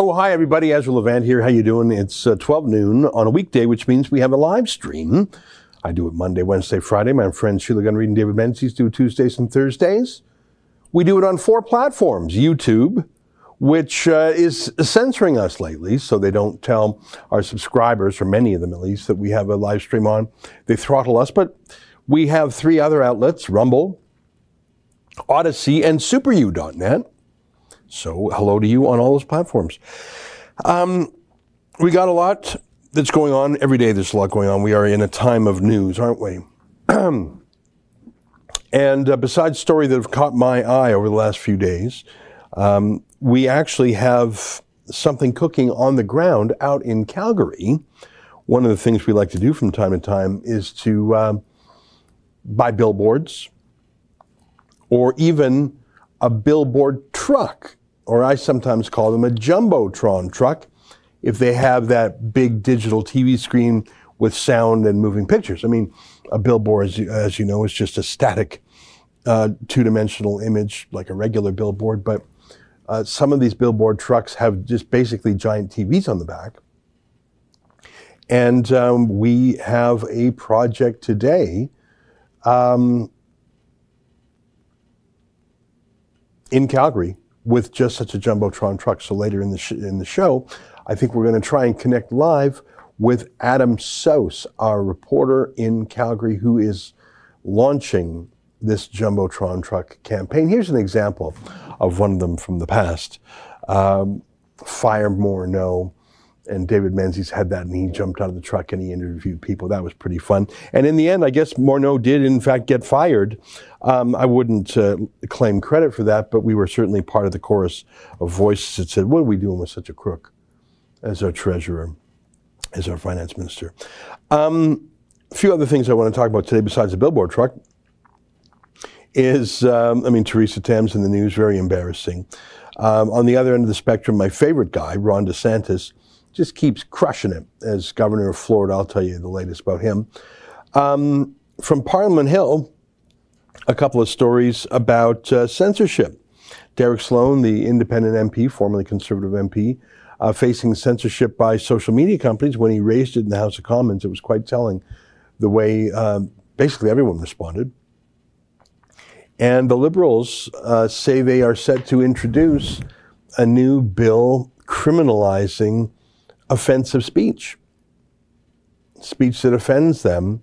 Oh, hi everybody. Ezra Levant here. How you doing? It's uh, 12 noon on a weekday, which means we have a live stream. I do it Monday, Wednesday, Friday. My friends Sheila Gunn Reid and David Menzies do Tuesdays and Thursdays. We do it on four platforms. YouTube, which uh, is censoring us lately, so they don't tell our subscribers, or many of them at least, that we have a live stream on. They throttle us, but we have three other outlets, Rumble, Odysee, and SuperU.net. So hello to you on all those platforms. Um, we got a lot that's going on every day. There's a lot going on. We are in a time of news, aren't we? and uh, besides story that have caught my eye over the last few days, um, we actually have something cooking on the ground out in Calgary. One of the things we like to do from time to time is to uh, buy billboards or even a billboard truck or I sometimes call them a jumbotron truck, if they have that big digital TV screen with sound and moving pictures. I mean, a billboard, as you, as you know, is just a static uh, two-dimensional image, like a regular billboard. But uh, some of these billboard trucks have just basically giant TVs on the back. And um, we have a project today um, in Calgary with just such a jumbotron truck. So later in the sh- in the show, I think we're going to try and connect live with Adam Soos, our reporter in Calgary, who is launching this jumbotron truck campaign. Here's an example of one of them from the past. Um, fire Morneau and David Menzies had that, and he jumped out of the truck and he interviewed people. That was pretty fun. And in the end, I guess Morneau did, in fact, get fired. Um, I wouldn't uh, claim credit for that, but we were certainly part of the chorus of voices that said, "What are we doing with such a crook as our treasurer, as our finance minister?" Um, a few other things I want to talk about today, besides the billboard truck, is um, I mean Theresa Tam's in the news, very embarrassing. Um, on the other end of the spectrum, my favorite guy, Ron DeSantis just keeps crushing it as governor of Florida. I'll tell you the latest about him. Um, from Parliament Hill, a couple of stories about uh, censorship. Derek Sloan, the independent MP, formerly conservative MP, uh, facing censorship by social media companies when he raised it in the House of Commons. It was quite telling the way um, basically everyone responded. And the Liberals uh, say they are set to introduce a new bill criminalizing offensive speech. Speech that offends them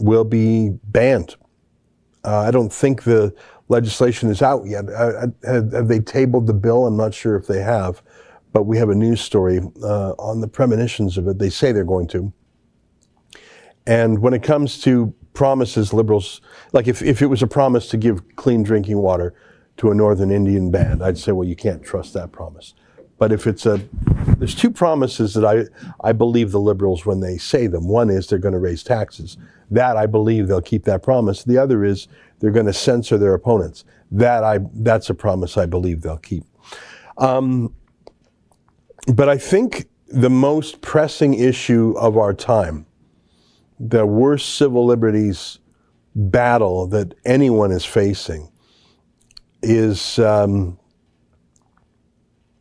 will be banned. Uh, I don't think the legislation is out yet. Uh, have, have, they tabled the bill? I'm not sure if they have, but we have a news story uh, on the premonitions of it. They say they're going to. And when it comes to promises, liberals, like if, if it was a promise to give clean drinking water to a Northern Indian band, I'd say, well, you can't trust that promise. But if it's a, there's two promises that I, I believe the liberals when they say them. One is they're going to raise taxes. That I believe they'll keep that promise. The other is they're going to censor their opponents. That I, that's a promise I believe they'll keep. Um, but I think the most pressing issue of our time, the worst civil liberties battle that anyone is facing, is um,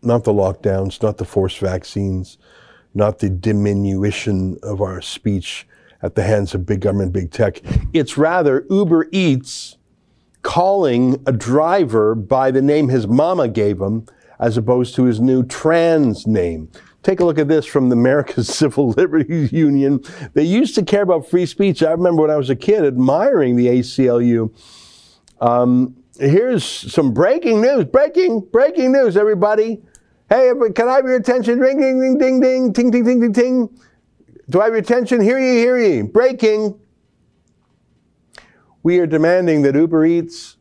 not the lockdowns, not the forced vaccines, not the diminution of our speech at the hands of big government, big tech. It's rather Uber Eats calling a driver by the name his mama gave him as opposed to his new trans name. Take a look at this from the America's Civil Liberties Union. They used to care about free speech. I remember when I was a kid admiring the ACLU. Um, here's some breaking news. Breaking, breaking news, everybody. Hey, can I have your attention? Ring, ding, ding, ding, ding, ting, ting, ting, ting, ting. Do I have your attention? Hear ye, hear ye. Breaking. We are demanding that Uber Eats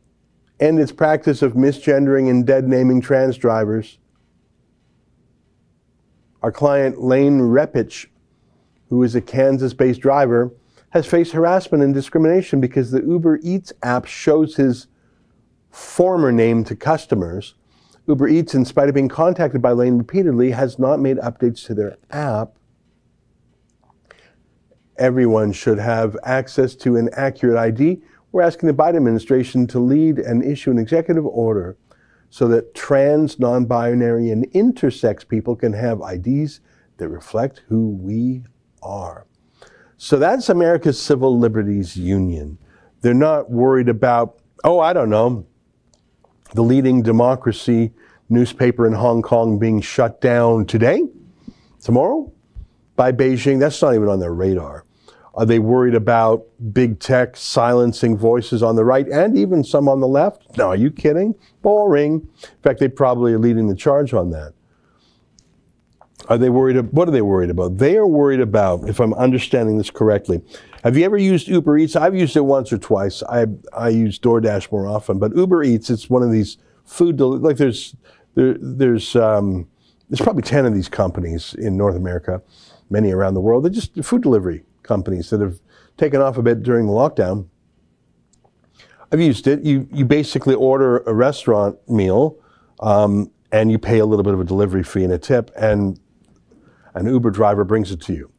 end its practice of misgendering and dead naming trans drivers. Our client, Lane Repich, who is a Kansas based driver, has faced harassment and discrimination because the Uber Eats app shows his former name to customers Uber Eats, in spite of being contacted by Lane repeatedly, has not made updates to their app. Everyone should have access to an accurate ID. We're asking the Biden administration to lead and issue an executive order so that trans, non binary, and intersex people can have IDs that reflect who we are. So that's America's Civil Liberties Union. They're not worried about, oh, I don't know, the leading democracy newspaper in Hong Kong being shut down today, tomorrow, by Beijing. That's not even on their radar. Are they worried about big tech silencing voices on the right and even some on the left? No, are you kidding? Boring. In fact, they probably are leading the charge on that. Are they worried? What are they worried about? They are worried about, if I'm understanding this correctly, have you ever used Uber Eats? I've used it once or twice. I I use DoorDash more often, but Uber Eats, it's one of these food del- like there's there there's um, there's probably ten of these companies in North America, many around the world. They're just food delivery companies that have taken off a bit during the lockdown. I've used it. You you basically order a restaurant meal, um, and you pay a little bit of a delivery fee and a tip, and an Uber driver brings it to you.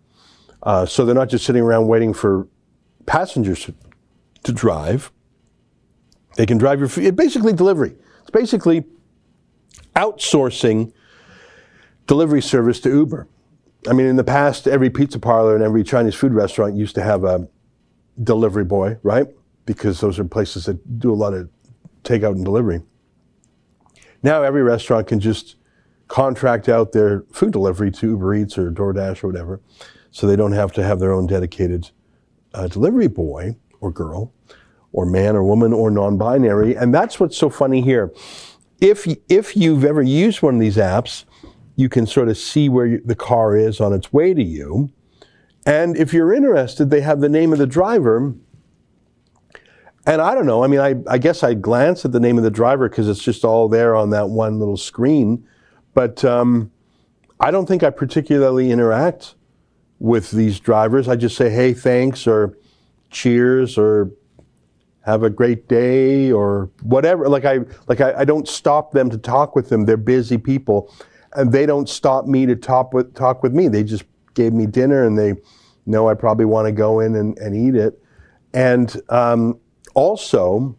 Uh, so they're not just sitting around waiting for passengers to, to drive. They can drive your food. It's basically delivery. It's basically outsourcing delivery service to Uber. I mean, in the past, every pizza parlor and every Chinese food restaurant used to have a delivery boy, right? Because those are places that do a lot of takeout and delivery. Now every restaurant can just contract out their food delivery to Uber Eats or DoorDash or whatever, so they don't have to have their own dedicated uh, delivery boy or girl or man or woman or non-binary. And that's what's so funny here. If if you've ever used one of these apps, you can sort of see where you, the car is on its way to you. And if you're interested, they have the name of the driver. And I don't know, I mean, I, I guess I glance at the name of the driver because it's just all there on that one little screen. But um, I don't think I particularly interact with these drivers. I just say, hey, thanks, or cheers, or have a great day, or whatever. Like I, like I, I don't stop them to talk with them. They're busy people, and they don't stop me to talk with talk with me. They just gave me dinner, and they know I probably want to go in and, and eat it. And um, also,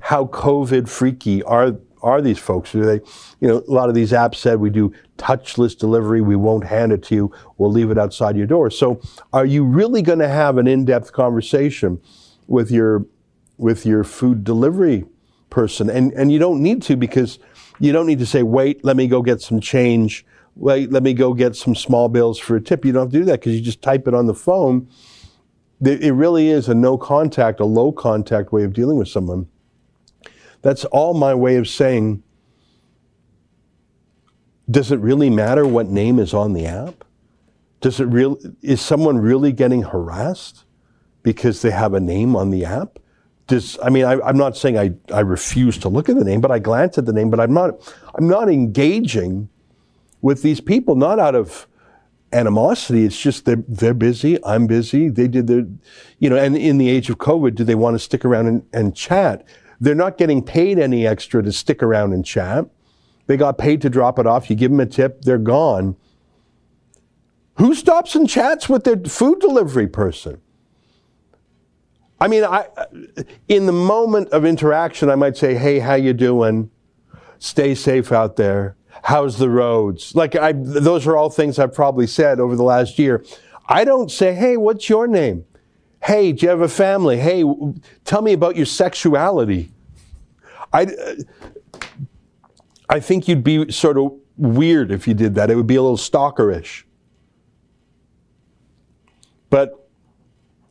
how COVID freaky are are these folks? Are they, you know, a lot of these apps said we do touchless delivery. We won't hand it to you. We'll leave it outside your door. So, are you really going to have an in-depth conversation with your with your food delivery person? And and you don't need to because you don't need to say, wait, let me go get some change. Wait, let me go get some small bills for a tip. You don't have to do that because you just type it on the phone. It really is a no contact, a low contact way of dealing with someone. That's all my way of saying, does it really matter what name is on the app? Does it real is someone really getting harassed because they have a name on the app? Does I mean I, am not saying I, I refuse to look at the name, but I glance at the name, but I'm not I'm not engaging with these people, not out of animosity. It's just they're they're busy. I'm busy. They did their, you know. And in the age of COVID, do they want to stick around and, and chat? They're not getting paid any extra to stick around and chat. They got paid to drop it off. You give them a tip, they're gone. Who stops and chats with their food delivery person? I mean, I, in the moment of interaction, I might say, "Hey, how you doing? Stay safe out there. How's the roads?" Like, I, those are all things I've probably said over the last year. I don't say, "Hey, what's your name?" Hey, do you have a family? Hey, tell me about your sexuality. I, I think you'd be sort of weird if you did that. It would be a little stalkerish. But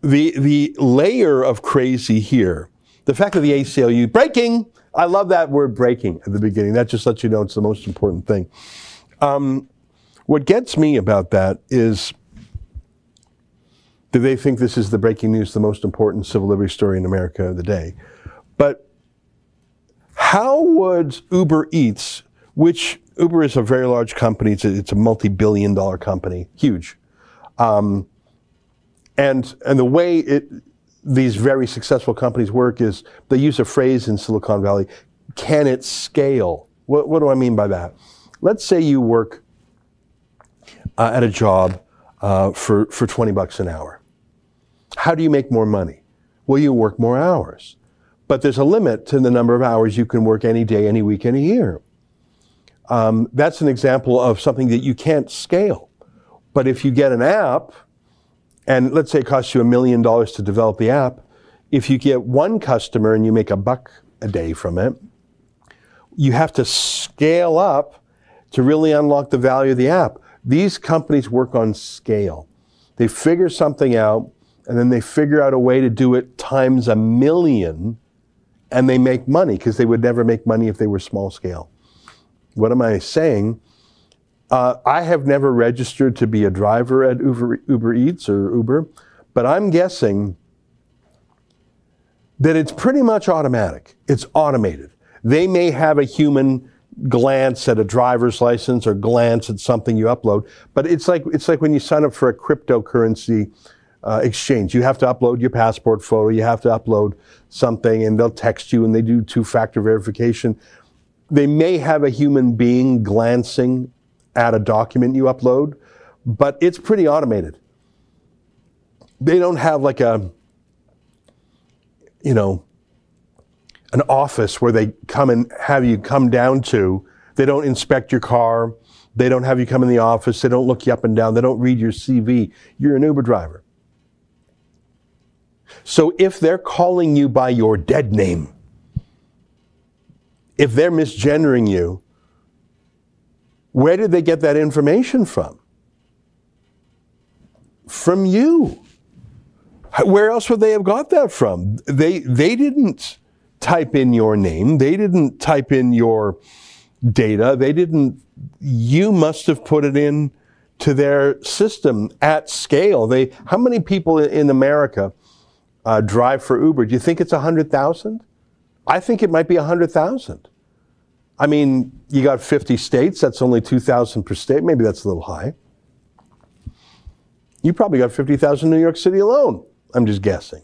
the, the layer of crazy here, the fact that the ACLU, breaking, I love that word breaking at the beginning. That just lets you know it's the most important thing. Um, what gets me about that is do they think this is the breaking news, the most important civil liberty story in America of the day? But how would Uber Eats, which Uber is a very large company, it's a, it's a multi billion dollar company, huge. Um, and, and the way it, these very successful companies work is they use a phrase in Silicon Valley can it scale? What, what do I mean by that? Let's say you work uh, at a job uh, for, for 20 bucks an hour. How do you make more money? Well, you work more hours. But there's a limit to the number of hours you can work any day, any week, any year. Um, that's an example of something that you can't scale. But if you get an app, and let's say it costs you a million dollars to develop the app, if you get one customer and you make a buck a day from it, you have to scale up to really unlock the value of the app. These companies work on scale. They figure something out and then they figure out a way to do it times a million and they make money because they would never make money if they were small scale. What am I saying? Uh, I have never registered to be a driver at Uber, Uber Eats or Uber, but I'm guessing that it's pretty much automatic. It's automated. They may have a human glance at a driver's license or glance at something you upload, but it's like it's like when you sign up for a cryptocurrency uh, exchange. You have to upload your passport photo. You have to upload something, and they'll text you, and they do two-factor verification. They may have a human being glancing at a document you upload, but it's pretty automated. They don't have like a, you know, an office where they come and have you come down to. They don't inspect your car. They don't have you come in the office. They don't look you up and down. They don't read your CV. You're an Uber driver. So if they're calling you by your dead name, if they're misgendering you, where did they get that information from? From you. Where else would they have got that from? They, they didn't type in your name. They didn't type in your data. They didn't, you must have put it in to their system at scale. They, how many people in America uh, drive for Uber? Do you think it's 100,000? I think it might be 100,000. I mean, you got 50 states, that's only 2,000 per state. Maybe that's a little high. You probably got 50,000 New York City alone. I'm just guessing.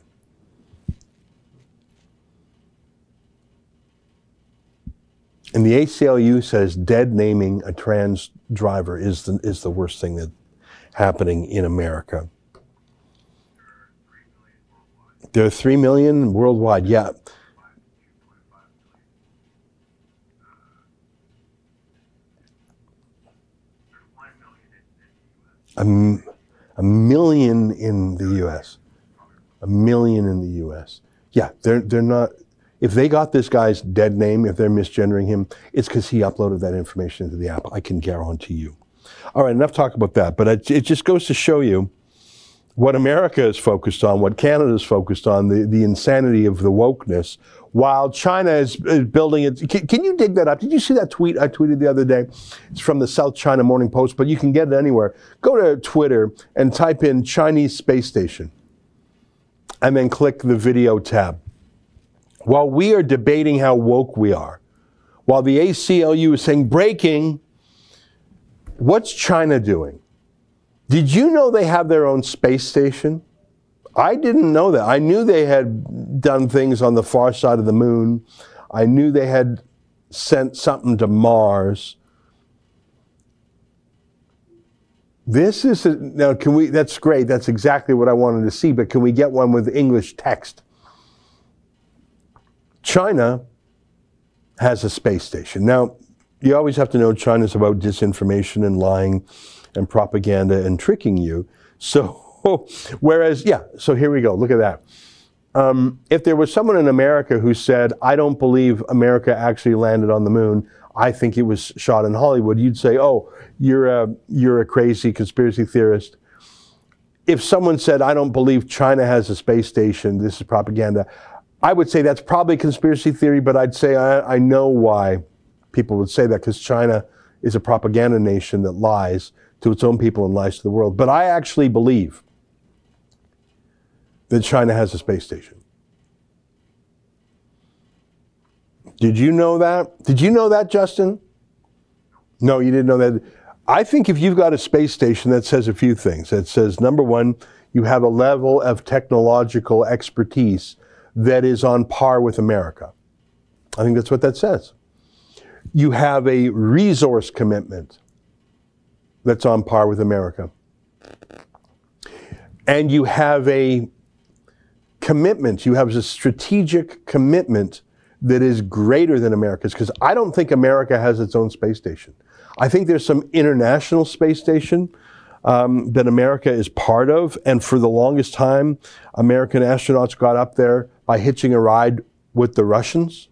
And the ACLU says dead naming a trans driver is the, is the worst thing that's happening in America. There are 3 million worldwide, yeah. A, a million in the U.S. A million in the U.S. Yeah, they're, they're not, if they got this guy's dead name, if they're misgendering him, it's because he uploaded that information into the app. I can guarantee you. All right, enough talk about that. But it, it just goes to show you what America is focused on, what Canada is focused on, the, the insanity of the wokeness, while China is, is building it. Can, can, you dig that up? Did you see that tweet I tweeted the other day? It's from the South China Morning Post, but you can get it anywhere. Go to Twitter and type in Chinese space station and then click the video tab. While we are debating how woke we are, while the ACLU is saying breaking, what's China doing? Did you know they have their own space station? I didn't know that. I knew they had done things on the far side of the moon. I knew they had sent something to Mars. This is a, now can we that's great. That's exactly what I wanted to see, but can we get one with English text? China has a space station. Now, you always have to know China's about disinformation and lying and propaganda and tricking you. So, whereas, yeah, so here we go. Look at that. Um, if there was someone in America who said, I don't believe America actually landed on the moon, I think it was shot in Hollywood, you'd say, oh, you're a, you're a crazy conspiracy theorist. If someone said, I don't believe China has a space station, this is propaganda, I would say that's probably conspiracy theory, but I'd say I, I know why people would say that because China is a propaganda nation that lies to its own people and lies to the world. But I actually believe that China has a space station. Did you know that? Did you know that, Justin? No, you didn't know that. I think if you've got a space station that says a few things. It says, number one, you have a level of technological expertise that is on par with America. I think that's what that says. You have a resource commitment that's on par with America. And you have a commitment. You have a strategic commitment that is greater than America's because I don't think America has its own space station. I think there's some international space station um, that America is part of, and for the longest time, American astronauts got up there by hitching a ride with the Russians,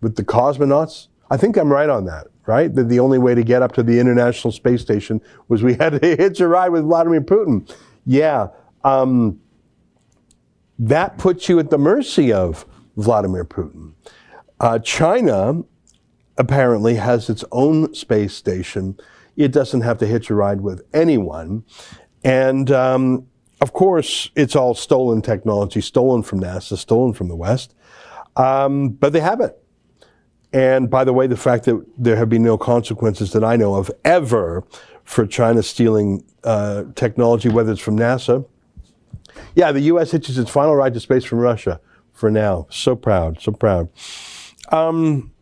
with the cosmonauts. I think I'm right on that, right? That the only way to get up to the International Space Station was we had to hitch a ride with Vladimir Putin. Yeah. Um, that puts you at the mercy of Vladimir Putin. Uh, China apparently has its own space station. It doesn't have to hitch a ride with anyone. And um, of course, it's all stolen technology, stolen from NASA, stolen from the West. Um, but they have it. And by the way, the fact that there have been no consequences that I know of ever for China stealing uh, technology, whether it's from NASA. Yeah, the U.S. hitches its final ride to space from Russia for now. So proud, so proud. Um,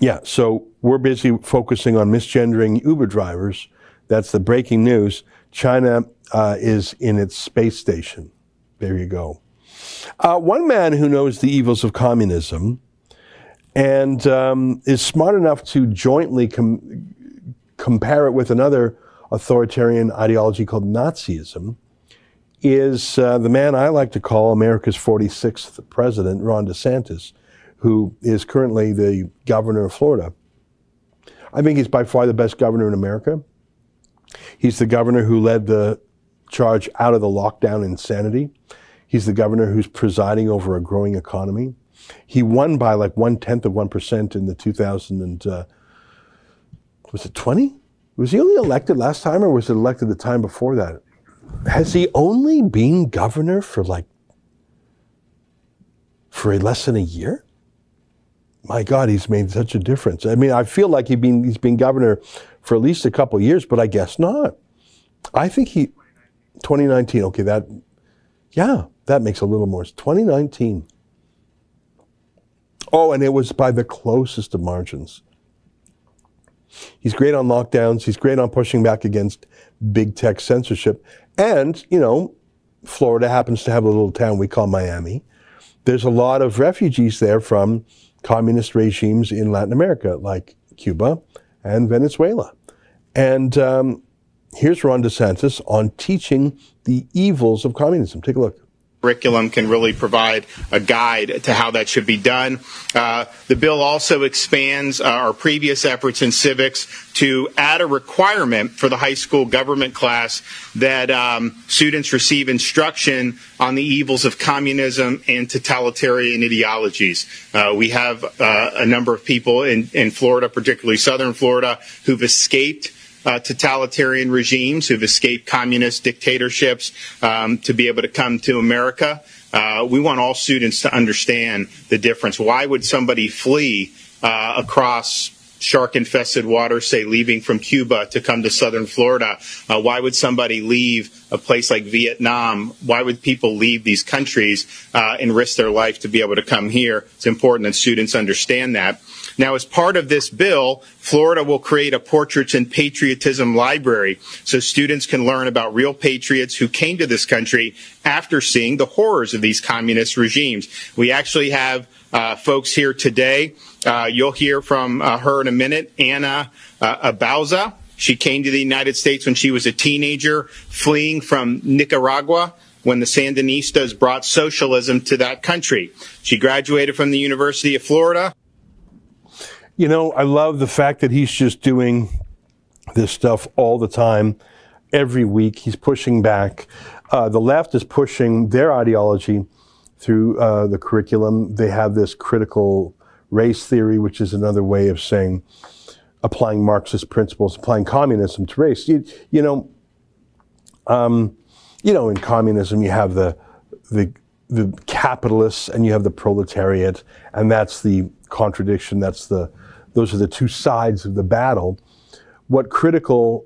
yeah, so we're busy focusing on misgendering Uber drivers. That's the breaking news. China uh, is in its space station. There you go. Uh, one man who knows the evils of communism and um, is smart enough to jointly com- compare it with another authoritarian ideology called Nazism is uh, the man I like to call America's 46th president, Ron DeSantis, who is currently the governor of Florida. I think he's by far the best governor in America. He's the governor who led the charge out of the lockdown insanity. He's the governor who's presiding over a growing economy. He won by like one tenth of one percent in the 2000 and uh, was it 20? Was he only elected last time, or was it elected the time before that? Has he only been governor for like for less than a year? My God, he's made such a difference. I mean, I feel like he's been he's been governor for at least a couple years, but I guess not. I think he 2019. Okay, that yeah, that makes a little more. 2019. Oh, and it was by the closest of margins. He's great on lockdowns. He's great on pushing back against big tech censorship. And, you know, Florida happens to have a little town we call Miami. There's a lot of refugees there from communist regimes in Latin America, like Cuba and Venezuela. And um, here's Ron DeSantis on teaching the evils of communism. Take a look curriculum can really provide a guide to how that should be done. Uh, the bill also expands uh, our previous efforts in civics to add a requirement for the high school government class that um, students receive instruction on the evils of communism and totalitarian ideologies. Uh, we have uh, a number of people in, in Florida, particularly southern Florida, who've escaped uh, totalitarian regimes who've escaped communist dictatorships um, to be able to come to America. Uh, we want all students to understand the difference. Why would somebody flee uh, across shark infested water, say leaving from Cuba to come to southern Florida? Uh, why would somebody leave a place like Vietnam? Why would people leave these countries uh, and risk their life to be able to come here? It's important that students understand that. Now, as part of this bill, Florida will create a Portraits and Patriotism Library so students can learn about real patriots who came to this country after seeing the horrors of these communist regimes. We actually have uh, folks here today. Uh, you'll hear from uh, her in a minute, Anna uh, Abauza. She came to the United States when she was a teenager, fleeing from Nicaragua when the Sandinistas brought socialism to that country. She graduated from the University of Florida. You know, I love the fact that he's just doing this stuff all the time, every week. He's pushing back. Uh, the left is pushing their ideology through uh, the curriculum. They have this critical race theory, which is another way of saying applying Marxist principles, applying communism to race. You, you know, um, you know, in communism, you have the the the capitalists and you have the proletariat, and that's the contradiction. That's the those are the two sides of the battle. What critical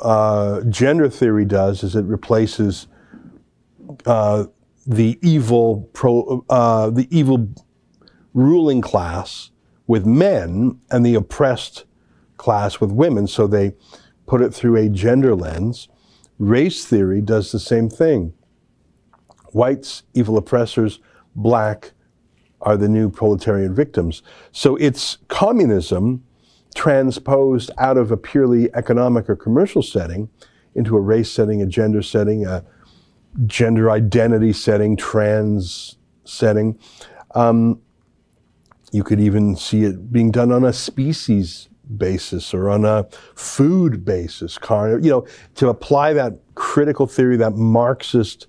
uh, gender theory does is it replaces uh, the evil pro, uh, the evil ruling class with men and the oppressed class with women. So they put it through a gender lens. Race theory does the same thing. whites, evil oppressors, black are the new proletarian victims. So it's communism transposed out of a purely economic or commercial setting into a race setting, a gender setting, a gender identity setting, trans setting. Um, you could even see it being done on a species basis or on a food basis. You know, to apply that critical theory, that Marxist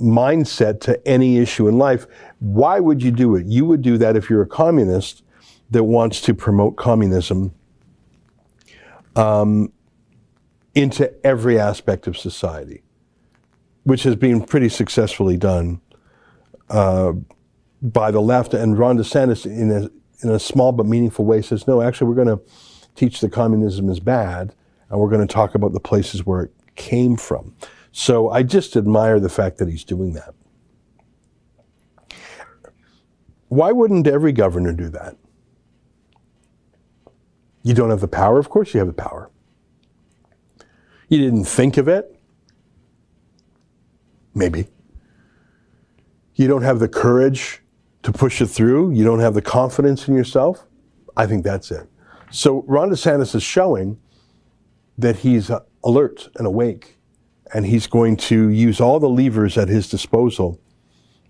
mindset to any issue in life. Why would you do it? You would do that if you're a communist that wants to promote communism um, into every aspect of society, which has been pretty successfully done uh, by the left. And Ron DeSantis, in a, in a small but meaningful way, says, no, actually, we're going to teach that communism is bad, and we're going to talk about the places where it came from. So I just admire the fact that he's doing that. Why wouldn't every governor do that? You don't have the power? Of course you have the power. You didn't think of it? Maybe. You don't have the courage to push it through? You don't have the confidence in yourself? I think that's it. So Ron DeSantis is showing that he's alert and awake and he's going to use all the levers at his disposal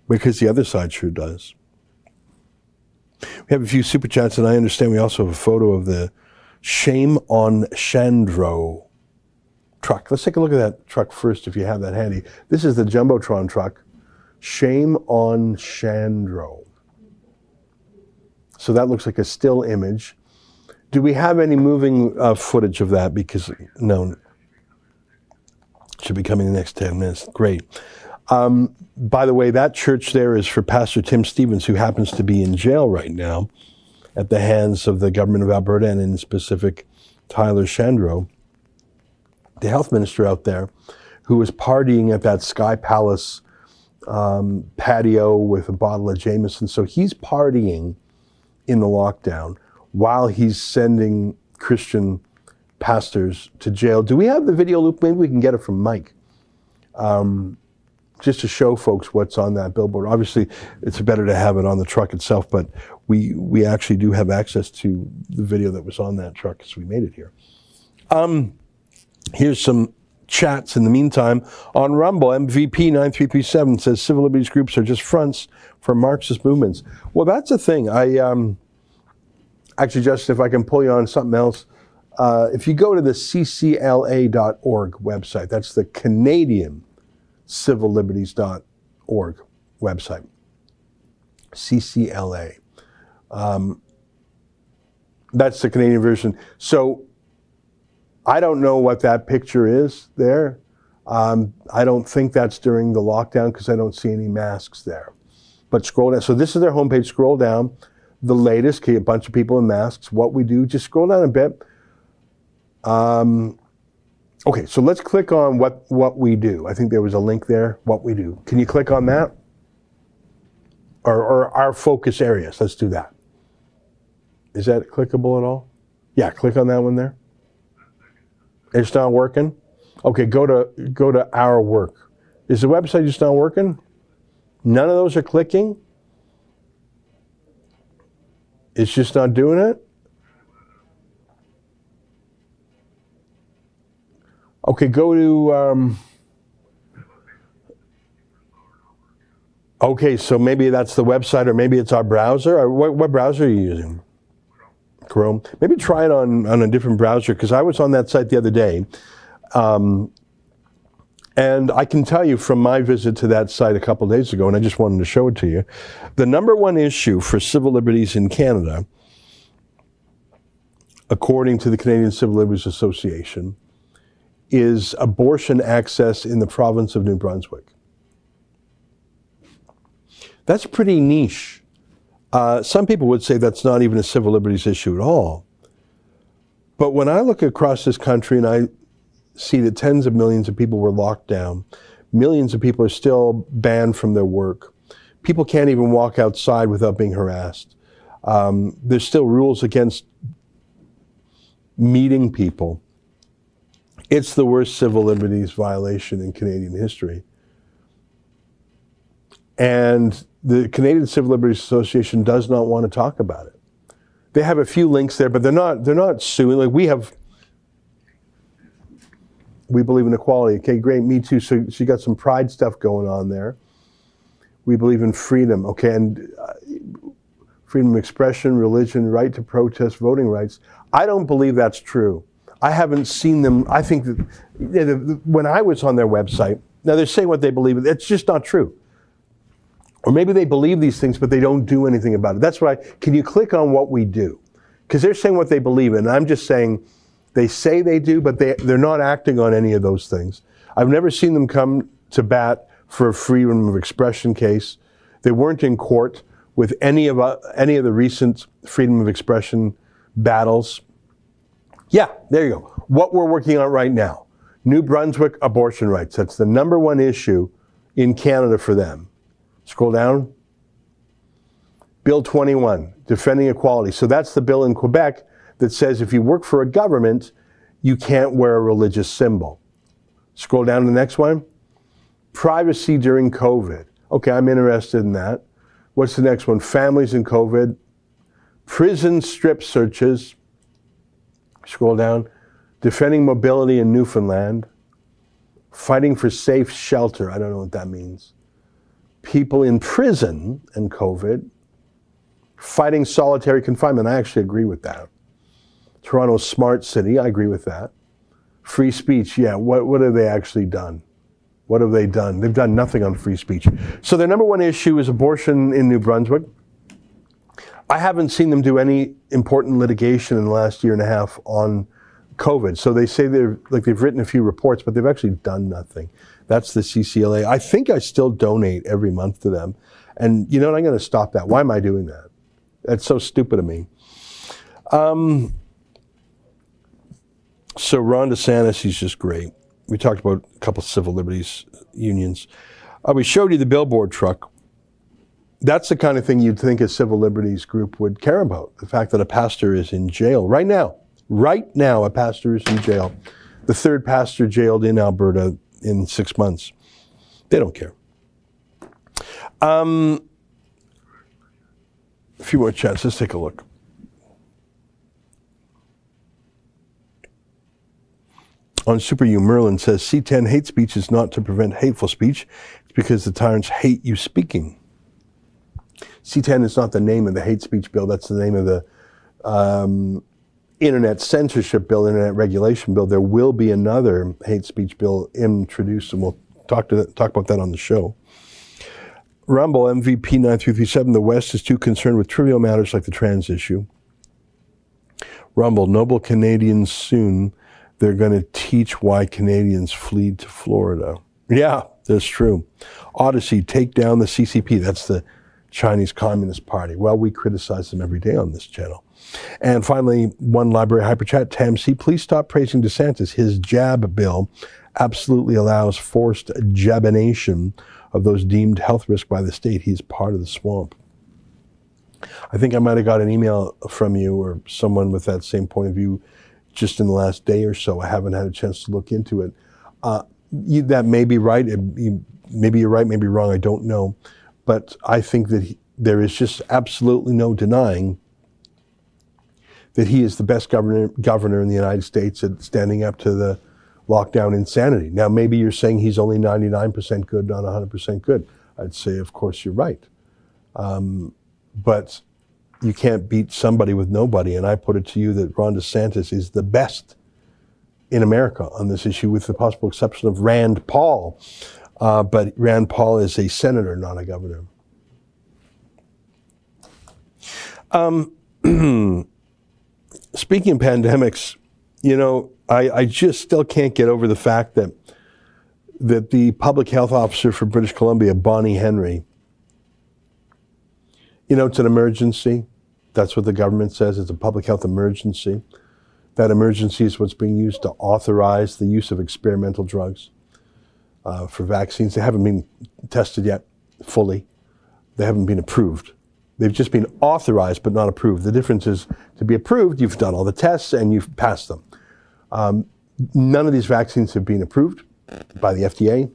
because the other side sure does. We have a few super chats, and I understand we also have a photo of the Shame on Shandro truck. Let's take a look at that truck first if you have that handy. This is the Jumbotron truck. Shame on Shandro. So that looks like a still image. Do we have any moving uh, footage of that? Because, no, should be coming in the next 10 minutes. Great. Um, by the way, that church there is for Pastor Tim Stephens, who happens to be in jail right now at the hands of the government of Alberta and in specific Tyler Shandro, the health minister out there, who was partying at that Sky Palace um, patio with a bottle of Jameson. So he's partying in the lockdown while he's sending Christian pastors to jail. Do we have the video loop? Maybe we can get it from Mike. Um, just to show folks what's on that billboard. Obviously, it's better to have it on the truck itself, but we we actually do have access to the video that was on that truck because we made it here. Um, here's some chats in the meantime on Rumble. MVP 9337 says civil liberties groups are just fronts for Marxist movements. Well, that's a thing. I um, actually, just if I can pull you on something else. Uh, if you go to the ccla.org website, that's the Canadian Civil Liberties.org website, CCLA. Um, that's the Canadian version. So I don't know what that picture is there. Um, I don't think that's during the lockdown because I don't see any masks there. But scroll down. So this is their homepage. Scroll down. The latest, a bunch of people in masks. What we do, just scroll down a bit. Um, okay, so let's click on what, what we do. I think there was a link there, what we do. Can you click on that? Or, or our focus areas, let's do that. Is that clickable at all? Yeah, click on that one there. It's not working? Okay, go to, go to our work. Is the website just not working? None of those are clicking? It's just not doing it? Okay, go to. Um, okay, so maybe that's the website, or maybe it's our browser. Or what, what browser are you using? Chrome. Maybe try it on, on a different browser because I was on that site the other day. Um, and I can tell you from my visit to that site a couple days ago, and I just wanted to show it to you, the number one issue for civil liberties in Canada, according to the Canadian Civil Liberties Association, is abortion access in the province of New Brunswick. That's pretty niche. Uh, some people would say that's not even a civil liberties issue at all. But when I look across this country and I see that tens of millions of people were locked down, millions of people are still banned from their work, people can't even walk outside without being harassed. Um, there's still rules against meeting people. It's the worst civil liberties violation in Canadian history. And the Canadian Civil Liberties Association does not want to talk about it. They have a few links there, but they're not they're not suing. Like we have we believe in equality. Okay, great, me too. So she got some pride stuff going on there. We believe in freedom. Okay, and uh, freedom of expression, religion, right to protest, voting rights. I don't believe that's true. I haven't seen them. I think that when I was on their website, now they're saying what they believe. It's just not true. Or maybe they believe these things, but they don't do anything about it. That's why. Can you click on what we do? Because they're saying what they believe in. And I'm just saying they say they do, but they, they're not acting on any of those things. I've never seen them come to bat for a freedom of expression case. They weren't in court with any of, uh, any of the recent freedom of expression battles. Yeah, there you go. What we're working on right now New Brunswick abortion rights. That's the number one issue in Canada for them. Scroll down. Bill 21, defending equality. So that's the bill in Quebec that says if you work for a government, you can't wear a religious symbol. Scroll down to the next one. Privacy during COVID. Okay, I'm interested in that. What's the next one? Families in COVID. Prison strip searches. Scroll down. Defending mobility in Newfoundland. Fighting for safe shelter. I don't know what that means. People in prison and COVID. Fighting solitary confinement. I actually agree with that. Toronto smart city. I agree with that. Free speech. Yeah. What, what have they actually done? What have they done? They've done nothing on free speech. So their number one issue is abortion in New Brunswick. I haven't seen them do any important litigation in the last year and a half on COVID. So they say they're like they've written a few reports, but they've actually done nothing. That's the CCLA. I think I still donate every month to them. And you know what? I'm going to stop that. Why am I doing that? That's so stupid of me. Um, so Ron DeSantis, he's just great. We talked about a couple civil liberties unions. Uh, we showed you the billboard truck. That's the kind of thing you'd think a civil liberties group would care about. The fact that a pastor is in jail right now. Right now, a pastor is in jail. The third pastor jailed in Alberta in six months. They don't care. Um, a few more chats. Let's take a look. On Super U, Merlin says C10 hate speech is not to prevent hateful speech. It's because the tyrants hate you speaking. C10 is not the name of the hate speech bill. That's the name of the um, internet censorship bill, internet regulation bill. There will be another hate speech bill introduced, and we'll talk to talk about that on the show. Rumble MVP 9337. The West is too concerned with trivial matters like the trans issue. Rumble, noble Canadians soon they're going to teach why Canadians flee to Florida. Yeah, that's true. Odysee, take down the CCP. That's the Chinese Communist Party. Well, we criticize them every day on this channel. And finally, one library hyperchat, Tam C, please stop praising DeSantis. His jab bill absolutely allows forced jabination of those deemed health risk by the state. He's part of the swamp. I think I might have got an email from you or someone with that same point of view just in the last day or so. I haven't had a chance to look into it. Uh, you, that may be right. It, you, maybe you're right, maybe wrong. I don't know. But I think that he, there is just absolutely no denying that he is the best governor, governor in the United States at standing up to the lockdown insanity. Now, maybe you're saying he's only 99% good, not 100% good. I'd say, of course, you're right. Um, but you can't beat somebody with nobody. And I put it to you that Ron DeSantis is the best in America on this issue, with the possible exception of Rand Paul. Uh, but Rand Paul is a senator, not a governor. Um, speaking of pandemics, you know, I, I just still can't get over the fact that that the public health officer for British Columbia, Bonnie Henry, you know, it's an emergency. That's what the government says. It's a public health emergency. That emergency is what's being used to authorize the use of experimental drugs uh, for vaccines. They haven't been tested yet fully. They haven't been approved. They've just been authorized but not approved. The difference is to be approved, you've done all the tests and you've passed them. Um, none of these vaccines have been approved by the FDA.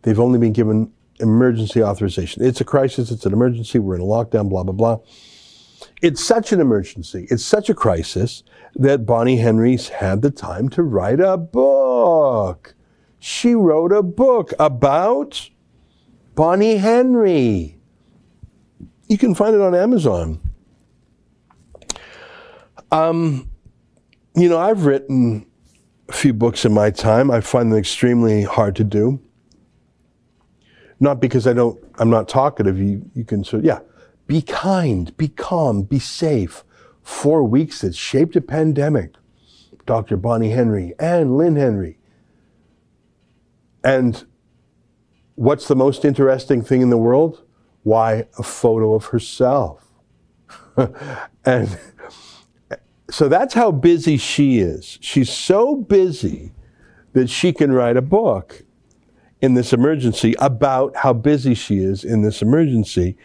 They've only been given emergency authorization. It's a crisis, it's an emergency, we're in a lockdown, blah, blah, blah. It's such an emergency, it's such a crisis that Bonnie Henry's had the time to write a book. She wrote a book about Bonnie Henry. You can find it on Amazon. Um, you know, I've written a few books in my time. I find them extremely hard to do. Not because I don't, I'm not talkative. You, you can sort yeah, be kind, be calm, be safe. Four weeks that shaped a pandemic. Dr. Bonnie Henry and Lynn Henry. And what's the most interesting thing in the world? Why, a photo of herself. and so that's how busy she is. She's so busy that she can write a book in this emergency about how busy she is in this emergency.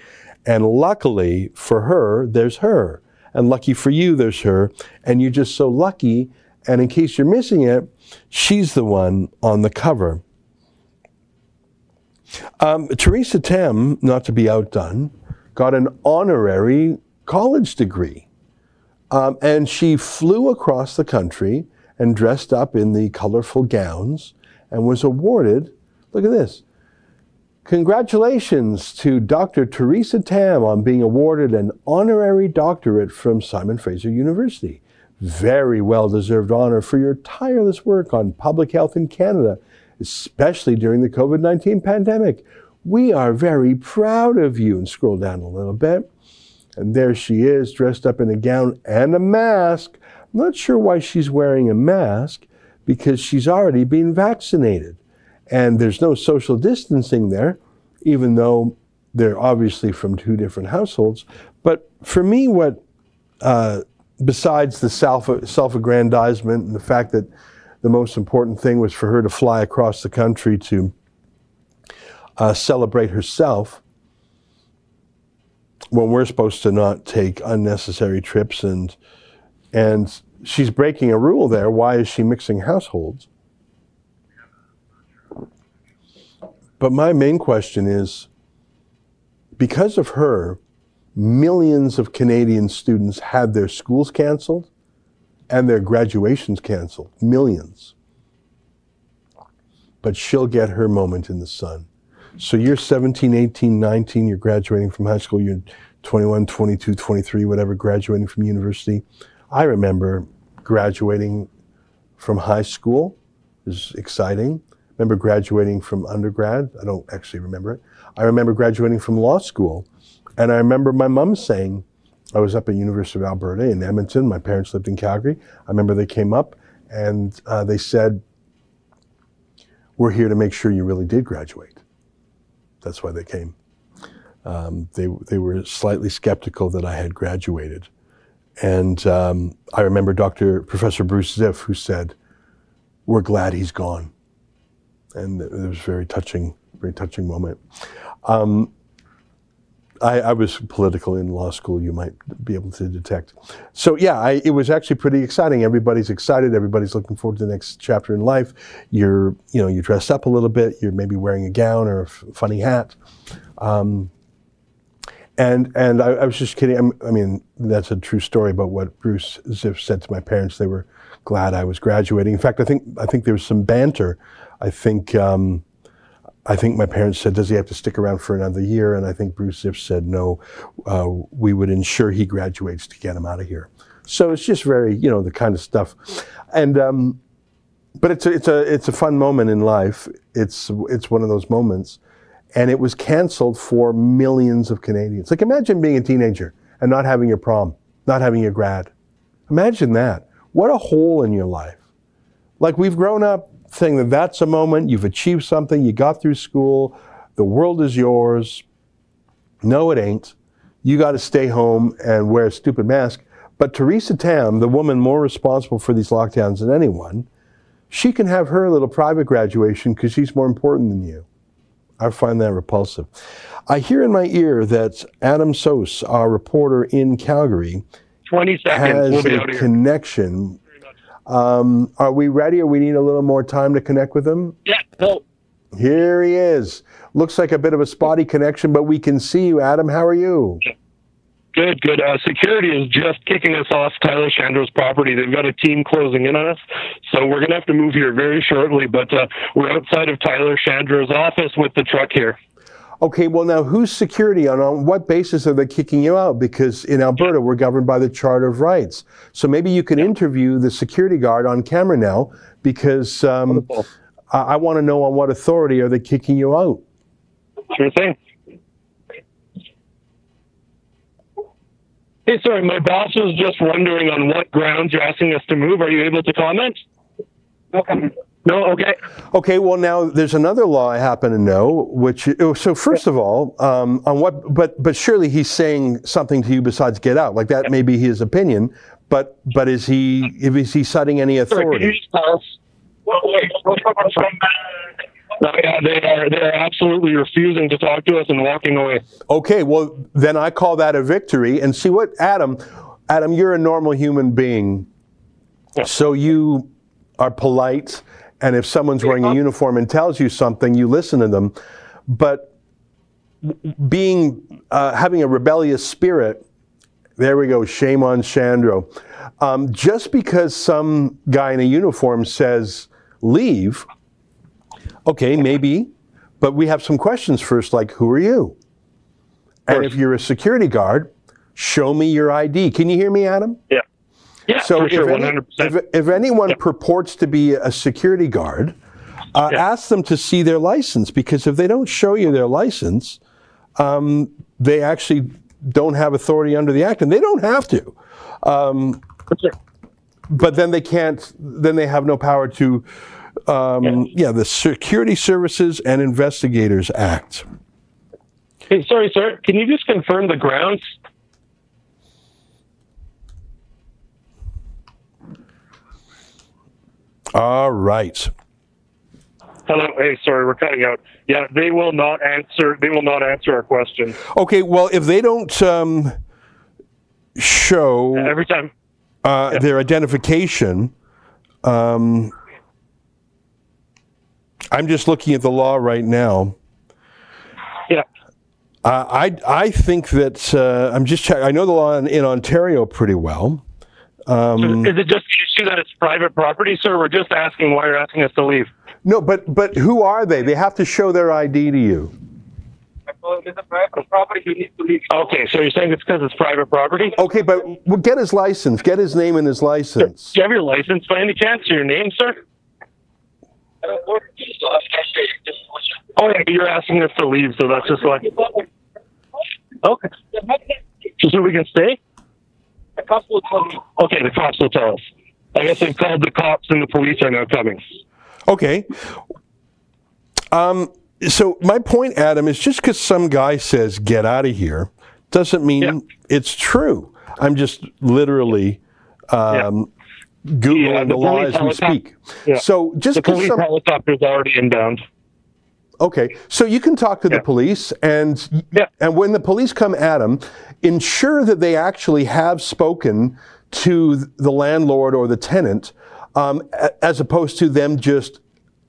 And luckily for her, there's her. And lucky for you, there's her. And you're just so lucky. And in case you're missing it, she's the one on the cover. Um, Theresa Tam, not to be outdone, got an honorary college degree. Um, and she flew across the country and dressed up in the colorful gowns and was awarded, look at this. Congratulations to Dr. Theresa Tam on being awarded an honorary doctorate from Simon Fraser University. Very well deserved honor for your tireless work on public health in Canada especially during the COVID 19 pandemic. We are very proud of you. And scroll down a little bit. And there she is, dressed up in a gown and a mask. I'm not sure why she's wearing a mask because she's already been vaccinated. And there's no social distancing there, even though they're obviously from two different households. But for me, what, uh, besides the self aggrandizement and the fact that the most important thing was for her to fly across the country to uh, celebrate herself when we're supposed to not take unnecessary trips and and she's breaking a rule there. Why is she mixing households? But my main question is because of her millions of canadian students had their schools canceled and their graduations canceled, millions. But she'll get her moment in the sun. So you're 17, 18, 19, you're graduating from high school, you're 21, 22, 23, whatever, graduating from university. I remember graduating from high school. Was exciting. I remember graduating from undergrad. I don't actually remember it. I remember graduating from law school. And I remember my mom saying, I was up at University of Alberta in Edmonton. My parents lived in Calgary. I remember they came up and uh, they said, "We're here to make sure you really did graduate." That's why they came. Um, they they were slightly skeptical that I had graduated, and um, I remember Dr. Professor Bruce Ziff who said, "We're glad he's gone," and it was a very touching, very touching moment. Um, I, I, was political in law school, you might be able to detect. So, yeah, I, it was actually pretty exciting. Everybody's excited. Everybody's looking forward to the next chapter in life. You're, you know, you dressed up a little bit. You're maybe wearing a gown or a f- funny hat. Um, and and I, I, was just kidding. I'm, i mean, that's a true story about what Bruce Ziff said to my parents. They were glad I was graduating. In fact, I think I think there was some banter. I think. Um, I think my parents said, "Does he have to stick around for another year?" And I think Bruce Ziff said, "No, uh, we would ensure he graduates to get him out of here." So it's just very, you know, the kind of stuff, and um, but it's a, it's a it's a fun moment in life. It's it's one of those moments, and it was canceled for millions of Canadians. Like imagine being a teenager and not having your prom, not having your grad. Imagine that. What a hole in your life. Like we've grown up saying that that's a moment, you've achieved something, you got through school, the world is yours. No, it ain't. You got to stay home and wear a stupid mask. But Theresa Tam, the woman more responsible for these lockdowns than anyone, she can have her little private graduation because she's more important than you. I find that repulsive. I hear in my ear that Adam Soos, our reporter in Calgary, 20 seconds. has we'll a connection um, are we ready or we need a little more time to connect with him? Yeah, so Here he is. Looks like a bit of a spotty connection, but we can see you, Adam. How are you? Good, good. Uh, security is just kicking us off Tyler Shandro's property. They've got a team closing in on us, so we're going to have to move here very shortly. But uh, we're outside of Tyler Shandro's office with the truck here. Okay, well, now who's security on, on what basis are they kicking you out? Because in Alberta, we're governed by the Charter of Rights. So maybe you can interview the security guard on camera now because um, I, I want to know on what authority are they kicking you out? Sure thing. Hey, sorry, my boss was just wondering on what grounds you're asking us to move. Are you able to comment? Okay. No, okay. Okay, well now there's another law I happen to know, which oh, so first of all, um, on what, but but surely he's saying something to you besides get out, like that may be his opinion, but but is he is he citing any authority? Yeah, they are they are absolutely refusing to talk to us and walking away. Okay, well then I call that a victory. And see what Adam, Adam, you're a normal human being, Yeah. so you are polite, and if someone's wearing a uniform and tells you something, you listen to them. But being uh, having a rebellious spirit, there we go. Shame on Shandro. Um, just because some guy in a uniform says leave, okay, maybe, but we have some questions first, like who are you? And if you're a security guard, show me your ID. Can you hear me, Adam? Yeah. Yeah, So for if, sure, any- 100%. if, if anyone purports to be a security guard, uh, Yeah. ask them to see their license because if they don't show you their license, um, they actually don't have authority under the act, and they don't have to. Um, but then they can't. Then they have no power to. Um, yeah, the Security Services and Investigators Act. Hey, sorry, sir. Can you just confirm the grounds? All right. Hello. Hey, sorry, we're cutting out. Yeah, they will not answer. They will not answer our question Okay. Well, if they don't um, show every time. uh, their identification. Um, I'm just looking at the law right now. Yeah. Uh, I I think that uh, I'm just check. I know the law in, in Ontario pretty well. Um, Is it just the issue that it's private property, sir? We're just asking why you're asking us to leave. no, but but who are they? They have to show their ID to you. It's a private property. You need to leave. Okay, so you're saying it's because it's private property? Okay, but well, get his license. Get his name and his license. Do you have your license by any chance? Your name, sir? Oh yeah, you're asking us to leave, so that's just like okay. Just so we can stay. The cops will tell me. Okay, the cops will tell us. I guess they've called the cops and the police are now coming. Okay. Um, so my point, Adam, is just because some guy says "get out of here" doesn't mean Yeah. it's true. I'm just literally um, googling Yeah, the, the law as we speak. Yeah. So just The because police some helicopter's already inbound. Okay, so you can talk to the police, and Yeah. and when the police come at them, ensure that they actually have spoken to the landlord or the tenant, um, as opposed to them just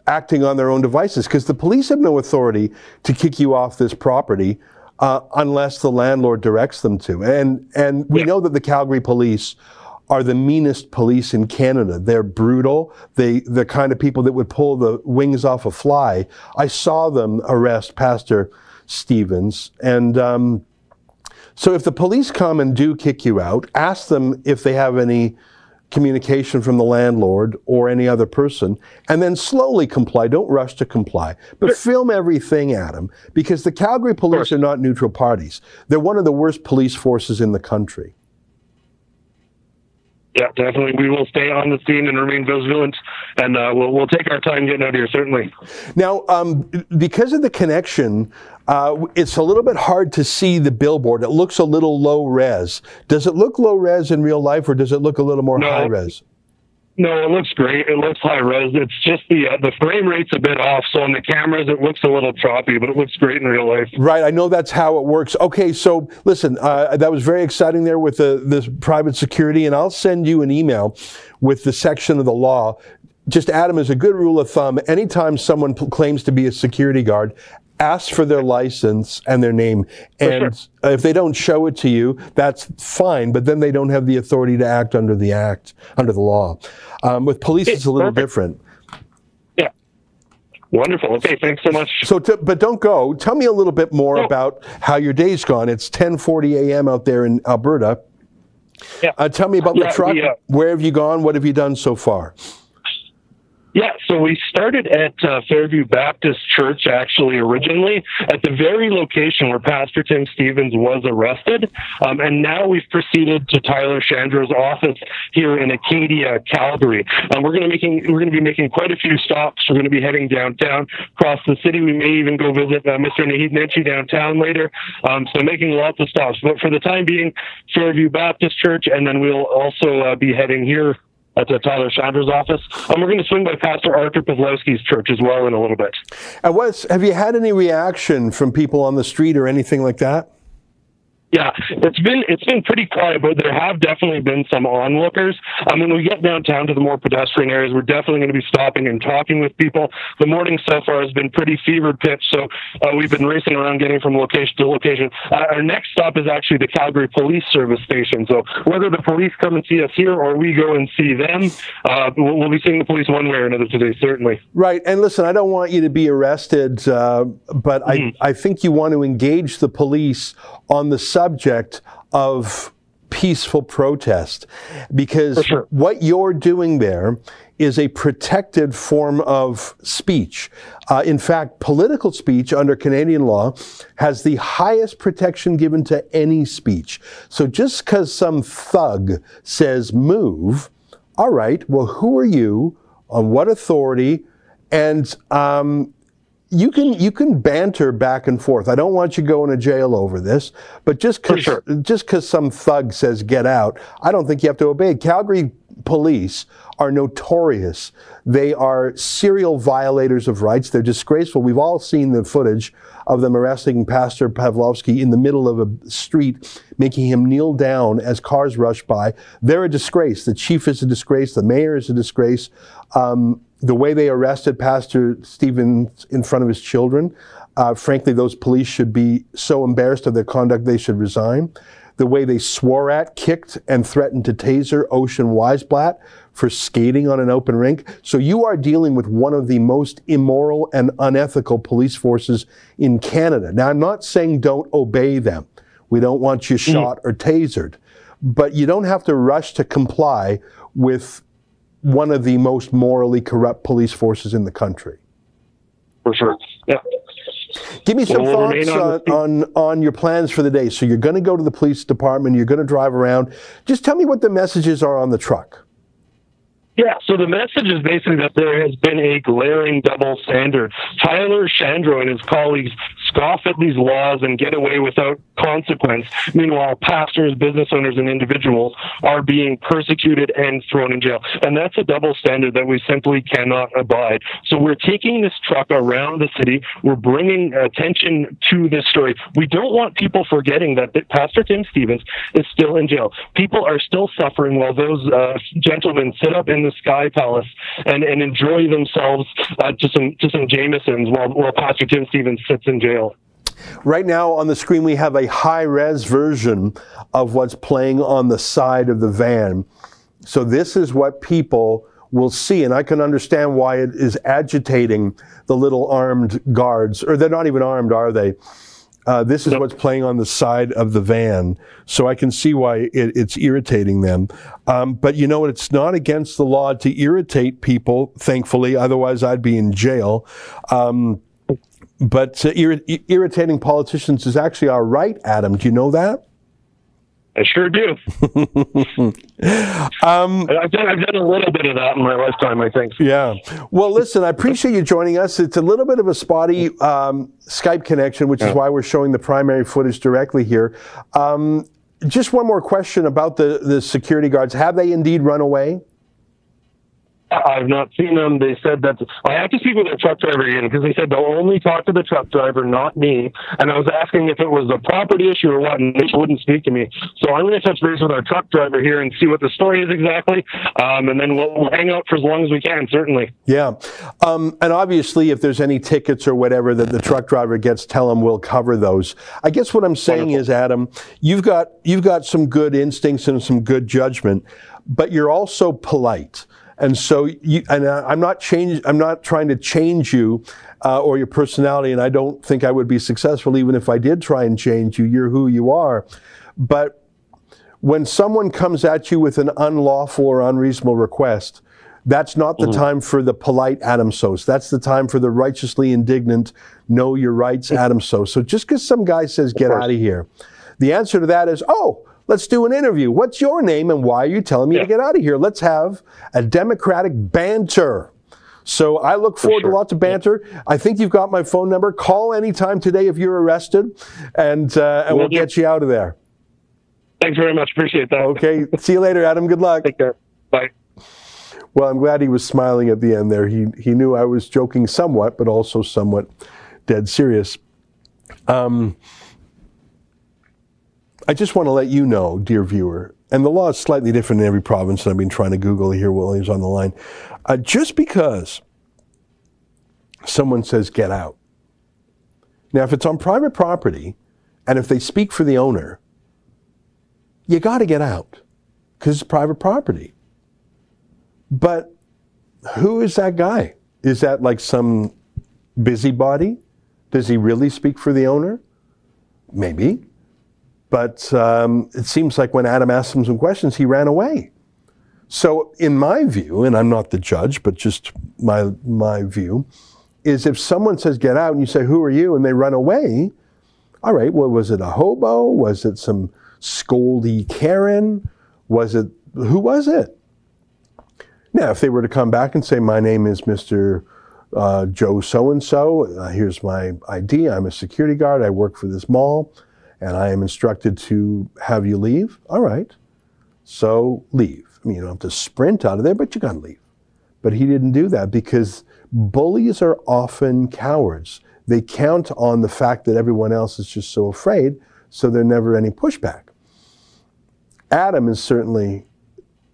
acting on their own devices, because the police have no authority to kick you off this property uh, unless the landlord directs them to. And and we Yeah. know that the Calgary police are the meanest police in Canada. They're brutal. They the kind of people that would pull the wings off a fly. I saw them arrest Pastor Stephens, and um, so if the police come and do kick you out, ask them if they have any communication from the landlord or any other person, and then slowly comply. Don't rush to comply, but film everything, Adam, because the Calgary police are not neutral parties. They're one of the worst police forces in the country. Yeah, definitely. We will stay on the scene and remain vigilant, and uh, we'll we'll take our time getting out of here. Certainly. Now, um, because of the connection, uh, it's a little bit hard to see the billboard. It looks a little low res. Does it look low res in real life, or does it look a little more No. high res? No, it looks great. It looks high res. It's just the uh, the frame rate's a bit off, so on the cameras it looks a little choppy, but it looks great in real life. Right, I know that's how it works. Okay, so listen, uh, that was very exciting there with the this private security, and I'll send you an email with the section of the law. just Adam, as a good rule of thumb, anytime someone p- claims to be a security guard, ask for their license and their name. And sure. if they don't show it to you, that's fine, but then they don't have the authority to act under the act, under the law. Um, with police, it's a little Perfect. different. Yeah. Wonderful. Okay, thanks so much. So, to, but don't go. Tell me a little bit more no. about how your day's gone. It's 10:40 a.m. out there in Alberta. Yeah. Uh, tell me about yeah, the truck. uh, Where have you gone? What have you done so far? Yeah, so we started at uh, Fairview Baptist Church actually originally at the very location where Pastor Tim Stephens was arrested, um, and now we've proceeded to Tyler Shandro's office here in Acadia, Calgary. Um, we're going to making we're going to be making quite a few stops. We're going to be heading downtown across the city. We may even go visit uh, Mr. Naheed Nenshi downtown later. Um, so making lots of stops, but for the time being, Fairview Baptist Church, and then we'll also uh, be heading here at uh, Tyler Shandro's office. And we're going to swing by Pastor Arthur Pawlowski's church as well in a little bit. What's, have you had any reaction from people on the street or anything like that? Yeah, it's been it's been pretty quiet, but there have definitely been some onlookers. Um, when we get downtown to the more pedestrian areas, we're definitely going to be stopping and talking with people. The morning so far has been pretty fevered pitch, so uh, we've been racing around getting from location to location. Uh, our next stop is actually the Calgary Police Service Station. So whether the police come and see us here or we go and see them, uh, we'll, we'll, be seeing the police one way or another today, certainly. Right, and listen, I don't want you to be arrested, uh, but mm-hmm. I I think you want to engage the police on the subject of peaceful protest because sure. what you're doing there is a protected form of speech. Uh, in fact, political speech under Canadian law has the highest protection given to any speech. So just because some thug says move, all right, well, who are you? On what authority? And um, you can you can banter back and forth. I don't want you going to jail over this, but just because sure. just because some thug says get out, I don't think you have to obey. Calgary police are notorious. They are serial violators of rights. They're disgraceful. We've all seen the footage of them arresting Pastor Pawlowski in the middle of a street, making him kneel down as cars rush by. They're a disgrace. The chief is a disgrace. The mayor is a disgrace. Um, the way they arrested Pastor Stephens in front of his children, uh, frankly, those police should be so embarrassed of their conduct they should resign. The way they swore at, kicked, and threatened to taser Ocean Weisblatt for skating on an open rink. So you are dealing with one of the most immoral and unethical police forces in Canada. Now, I'm not saying don't obey them. We don't want you mm. shot or tasered. But you don't have to rush to comply with one of the most morally corrupt police forces in the country. For sure. Yeah. Give me some well, thoughts on, on, on your plans for the day. So you're going to go to the police department, you're going to drive around. Just tell me what the messages are on the truck. Yeah, so the message is basically that there has been a glaring double standard. Tyler Shandro and his colleagues scoff at these laws and get away without consequence. Meanwhile, pastors, business owners, and individuals are being persecuted and thrown in jail. And that's a double standard that we simply cannot abide. So we're taking this truck around the city. We're bringing attention to this story. We don't want people forgetting that Pastor Tim Stephens is still in jail. People are still suffering while those uh, gentlemen sit up in the Sky Palace and, and enjoy themselves uh, to some to some Jamesons while, while Pastor Tim Stephens sits in jail. Right now on the screen, we have a high res version of what's playing on the side of the van. So this is what people will see, and I can understand why it is agitating the little armed guards, or they're not even armed, are they? Uh, this is what's playing on the side of the van, so I can see why it, it's irritating them. Um, but you know what? It's not against the law to irritate people, thankfully. Otherwise, I'd be in jail. Um, but uh, ir- irritating politicians is actually our right, Adam. Do you know that? I sure do. um, I've, done, I've done a little bit of that in my lifetime, I think. Yeah. Well, listen, I appreciate you joining us. It's a little bit of a spotty um, Skype connection, which yeah. is why we're showing the primary footage directly here. Um, just one more question about the, the security guards. Have they indeed run away? I've not seen them. They said that I have to speak with the truck driver again because they said they'll only talk to the truck driver, not me. And I was asking if it was a property issue or what, and they wouldn't speak to me. So I'm going to touch base with our truck driver here and see what the story is exactly. Um, and then we'll, we'll, hang out for as long as we can, certainly. Yeah. Um, and obviously, if there's any tickets or whatever that the truck driver gets, tell him we'll cover those. I guess what I'm saying Wonderful. is, Adam, you've got you've got some good instincts and some good judgment, but you're also polite. And so, you, and I'm not change, I'm not trying to change you uh, or your personality, and I don't think I would be successful even if I did try and change you. You're who you are. But when someone comes at you with an unlawful or unreasonable request, that's not the mm-hmm. time for the polite Adam Soos. That's the time for the righteously indignant, know your rights Adam Soos. So just because some guy says, get out of here, the answer to that is, oh, Let's do an interview. What's your name and why are you telling me yeah. to get out of here? Let's have a democratic banter. So I look forward sure. to lots of banter. Yeah. I think you've got my phone number. Call anytime today if you're arrested, and uh, and we'll get you out of there. Thanks very much. Appreciate that. Okay. See you later, Adam. Good luck. Take care. Bye. Well, I'm glad he was smiling at the end there. He he knew I was joking somewhat, but also somewhat dead serious. Um, I just want to let you know, dear viewer, and the law is slightly different in every province, and I've been trying to Google here while he's on the line. Uh, just because someone says get out. Now, if it's on private property, and if they speak for the owner, you got to get out because it's private property. But who is that guy? Is that like some busybody? Does he really speak for the owner? Maybe. But um, it seems like when Adam asked him some questions, he ran away. So, in my view, and I'm not the judge, but just my my view, is if someone says get out and you say who are you and they run away, all right. Well, was it a hobo? Was it some scoldy Karen? Was it who was it? Now, if they were to come back and say my name is Mister uh, Joe so and so, here's my ID. I'm a security guard. I work for this mall and I am instructed to have you leave, all right. So leave. I mean, you don't have to sprint out of there, but you got to leave. But he didn't do that because bullies are often cowards. They count on the fact that everyone else is just so afraid, so there's never any pushback. Adam is certainly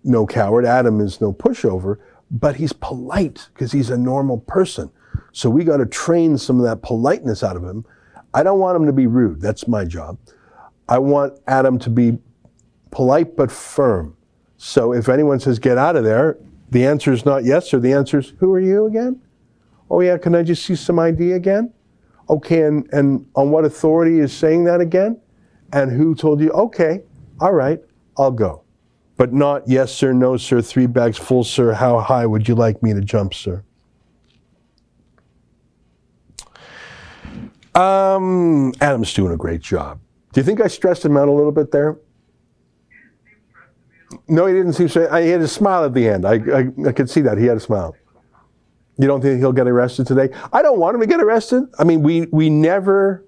no coward. Adam is no pushover, but he's polite because he's a normal person. So we got to train some of that politeness out of him I don't want him to be rude. That's my job. I want Adam to be polite but firm. So if anyone says, get out of there, the answer is not yes, or the answer is, who are you again? Oh, yeah, can I just see some ID again? Okay, and, and on what authority is saying that again? And who told you, okay, all right, I'll go. But not yes, sir, no, sir, three bags full, sir, how high would you like me to jump, sir? Um, Adam's doing a great job. Do you think I stressed him out a little bit there? No, he didn't seem to. He had a smile at the end. I, I, I could see that. He had a smile. You don't think he'll get arrested today? I don't want him to get arrested. I mean, we, we never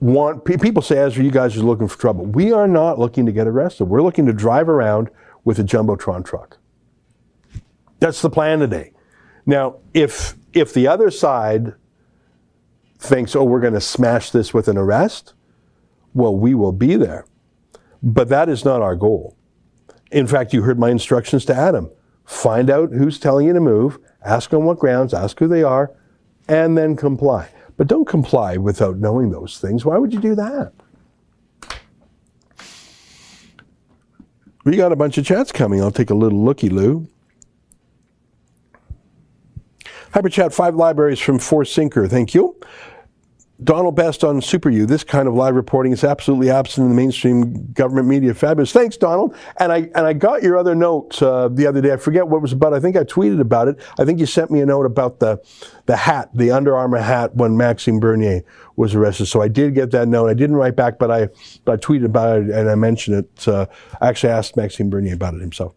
want, people say, Ezra, you guys are looking for trouble. We are not looking to get arrested. We're looking to drive around with a Jumbotron truck. That's the plan today. Now, if, if the other side thinks, oh, we're going to smash this with an arrest, well, we will be there. But that is not our goal. In fact, you heard my instructions to Adam. Find out who's telling you to move, ask on what grounds, ask who they are, and then comply. But don't comply without knowing those things. Why would you do that? We got a bunch of chats coming. I'll take a little looky loo. Hyperchat, five libraries from Forsinker. Thank you. Donald Best on Super U. This kind of live reporting is absolutely absent in the mainstream government media. Fabulous. Thanks, Donald. And I and I got your other note uh, the other day. I forget what it was about. I think I tweeted about it. I think you sent me a note about the the hat, the Under Armour hat, when Maxime Bernier was arrested. So I did get that note. I didn't write back, but I I tweeted about it and I mentioned it. Uh, I actually asked Maxime Bernier about it himself.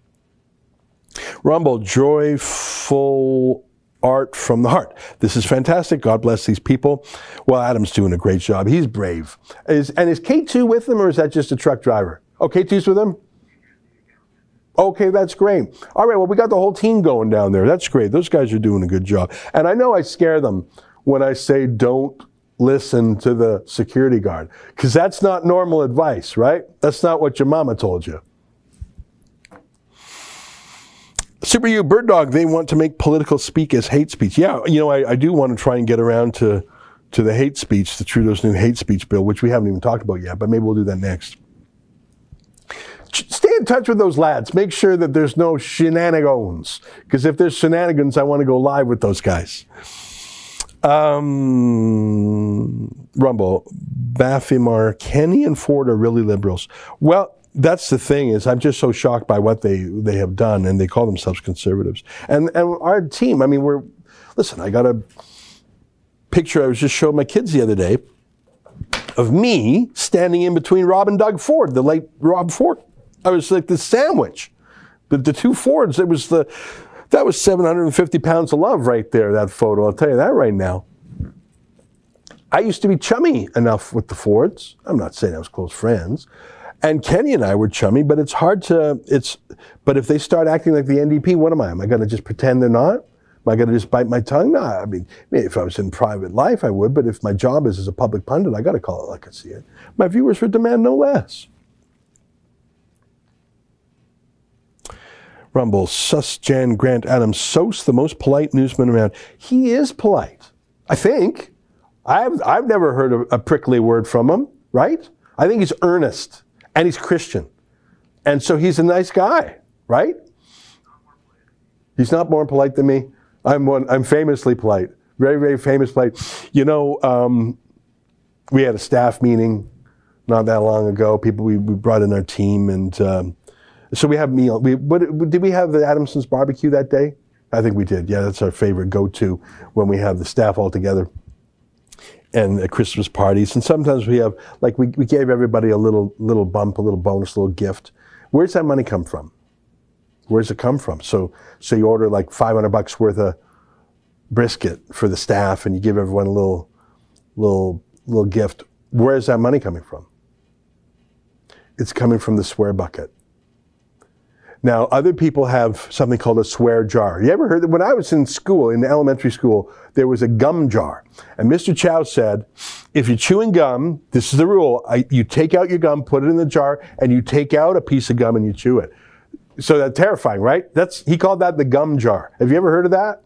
Rumble, joyful art from the heart. This is fantastic. God bless these people. Well, Adam's doing a great job. He's brave. Is, and is K2 with them or is that just a truck driver? Oh, K2's with him? Okay, that's great. All right, well, we got the whole team going down there. That's great. Those guys are doing a good job. And I know I scare them when I say don't listen to the security guard, because that's not normal advice, right? That's not what your mama told you. Super U Bird Dog, they want to make political speak as hate speech. Yeah, you know, I, I do want to try and get around to, to the hate speech, the Trudeau's new hate speech bill, which we haven't even talked about yet, but maybe we'll do that next. Stay in touch with those lads. Make sure that there's no shenanigans. Because if there's shenanigans, I want to go live with those guys. Um, Rumble, Bafimar, Kenney and Ford are really liberals. Well, that's the thing is I'm just so shocked by what they they have done, and they call themselves conservatives. And and our team, I mean, we're listen. I got a picture I was just showing my kids the other day of me standing in between Rob and Doug Ford, the late Rob Ford. I was like the sandwich, the the two Fords. It was the that was 750 pounds of love right there. That photo. I'll tell you that right now. I used to be chummy enough with the Fords. I'm not saying I was close friends. And Kenney and I were chummy, but it's hard to, it's, but if they start acting like the NDP, what am I? Am I going to just pretend they're not? Am I going to just bite my tongue? No, I mean, if I was in private life, I would, but if my job is as a public pundit, I got to call it like I see it. My viewers would demand no less. Rumble, Sus Jan Grant Adams, Sos, the most polite newsman around. He is polite, I think. I've, I've never heard a, a prickly word from him, right? I think he's earnest and he's Christian. And so he's a nice guy, right? He's not more polite than me. I'm one, I'm famously polite, very, very famous polite. You know, um, we had a staff meeting not that long ago. People we, we brought in our team, and um, so we have meal. We what, did we have the Adamson's barbecue that day? I think we did. Yeah, that's our favorite go-to when we have the staff all together and at Christmas parties. And sometimes we have, like, we, we gave everybody a little little bump, a little bonus, a little gift. Where's that money come from? Where's it come from? So, so you order like 500 bucks worth of brisket for the staff, and you give everyone a little, little, little gift. Where's that money coming from? It's coming from the swear bucket. Now, other people have something called a swear jar. You ever heard that? When I was in school, in elementary school, there was a gum jar. And Mr. Chow said, if you're chewing gum, this is the rule. I, you take out your gum, put it in the jar, and you take out a piece of gum and you chew it. So that's terrifying, right? That's, he called that the gum jar. Have you ever heard of that?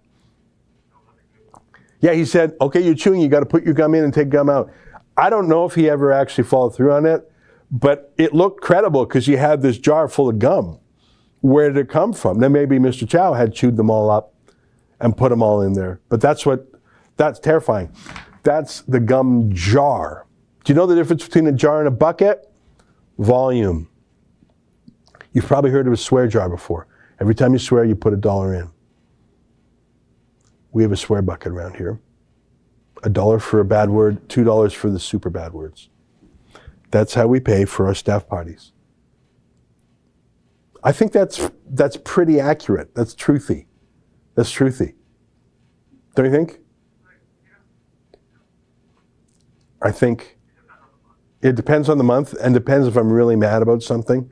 Yeah, he said, okay, you're chewing, you got to put your gum in and take gum out. I don't know if he ever actually followed through on it, but it looked credible because you had this jar full of gum where did it come from? Then maybe Mr. Chow had chewed them all up and put them all in there. But that's what, that's terrifying. That's the gum jar. Do you know the difference between a jar and a bucket? Volume. You've probably heard of a swear jar before. Every time you swear, you put a dollar in. We have a swear bucket around here. A dollar for a bad word, two dollars for the super bad words. That's how we pay for our staff parties. I think that's that's pretty accurate. That's truthy. That's truthy. Don't you think? I think it depends on the month and depends if I'm really mad about something.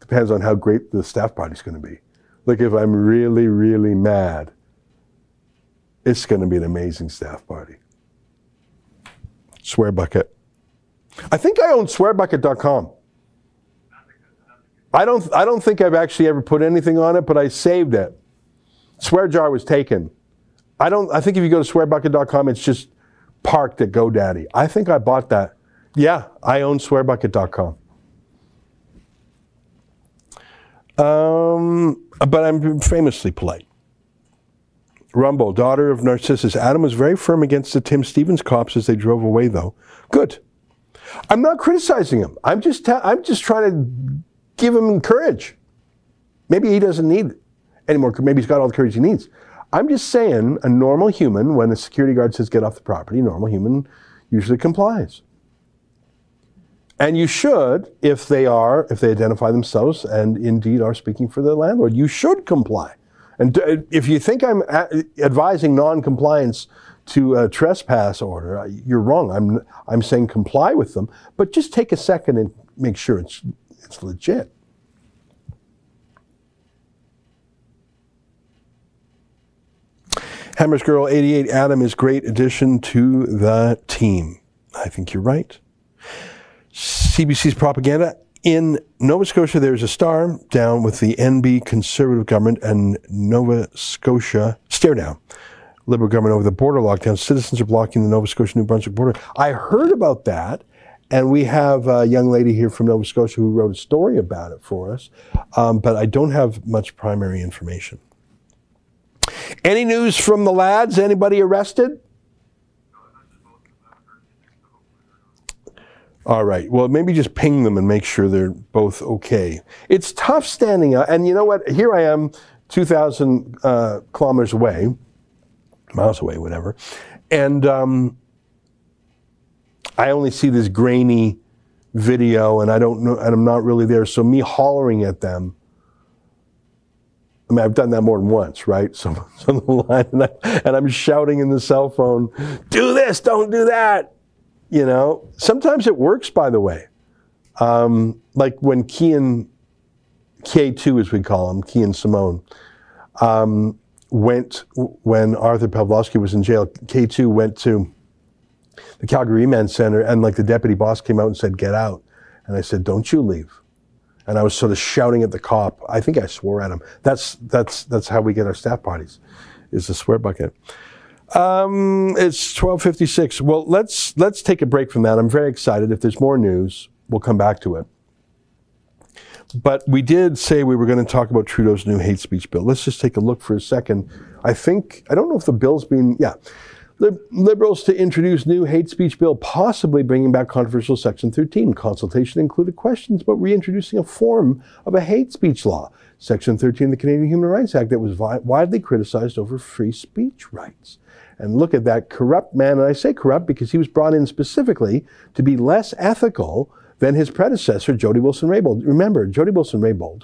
Depends on how great the staff party's going to be. Like if I'm really, really mad, it's going to be an amazing staff party. Swear bucket. I think I own swearbucket.com. I don't, I don't think I've actually ever put anything on it, but I saved it. Swear jar was taken. I don't, I think if you go to swearbucket.com, it's just parked at GoDaddy. I think I bought that. Yeah, I own swearbucket.com. Um, but I'm famously polite. Rumble, daughter of Narcissus. Adam was very firm against the Tim Stephens cops as they drove away, though. Good. I'm not criticizing him. I'm just, I'm just trying to give him courage. Maybe he doesn't need any more. Maybe he's got all the courage he needs. I'm just saying, a normal human, when a security guard says get off the property, normal human usually complies. And you should, if they are, if they identify themselves and indeed are speaking for the landlord, you should comply. And uh, if you think I'm advising non-compliance to a trespass order, uh, you're wrong. I'm, I'm saying comply with them, but just take a second and make sure it's it's legit. Hammers Girl 88 Adam is great addition to the team. I think you're right. CBC's propaganda in Nova Scotia there's a star down with the NB conservative government and Nova Scotia stare down. Liberal government over the border lockdown. Citizens are blocking the Nova Scotia New Brunswick border. I heard about that and we have a young lady here from Nova Scotia who wrote a story about it for us, um, but I don't have much primary information. Any news from the lads? Anybody arrested? All right. Well, maybe just ping them and make sure they're both okay. It's tough standing up. And you know what? Here I am, 2,000 uh, kilometers away, miles away, whatever. And um, I only see this grainy video and I don't know, and I'm not really there. So me hollering at them, I mean, I've done that more than once, right? So, so the line, and, I, I'm shouting in the cell phone, do this, don't do that. You know, sometimes it works, by the way. Um, like when Kian, K2 as we call him, Kian Simone, um, went, when Arthur Pawlowski was in jail, K2 went to the Calgary Remand Center and like the deputy boss came out and said, get out. And I said, don't you leave. And I was sort of shouting at the cop. I think I swore at him. That's, that's, that's how we get our staff parties, is the swear bucket. Um, it's 1256. Well, let's, let's take a break from that. I'm very excited. If there's more news, we'll come back to it. But we did say we were going to talk about Trudeau's new hate speech bill. Let's just take a look for a second. I think, I don't know if the bill's been, yeah. Liberals to introduce new hate speech bill, possibly bringing back controversial Section 13. Consultation included questions about reintroducing a form of a hate speech law, Section 13 of the Canadian Human Rights Act, that was widely criticized over free speech rights. And look at that corrupt man, and I say corrupt because he was brought in specifically to be less ethical than his predecessor, Jody Wilson-Raybould. Remember, Jody Wilson-Raybould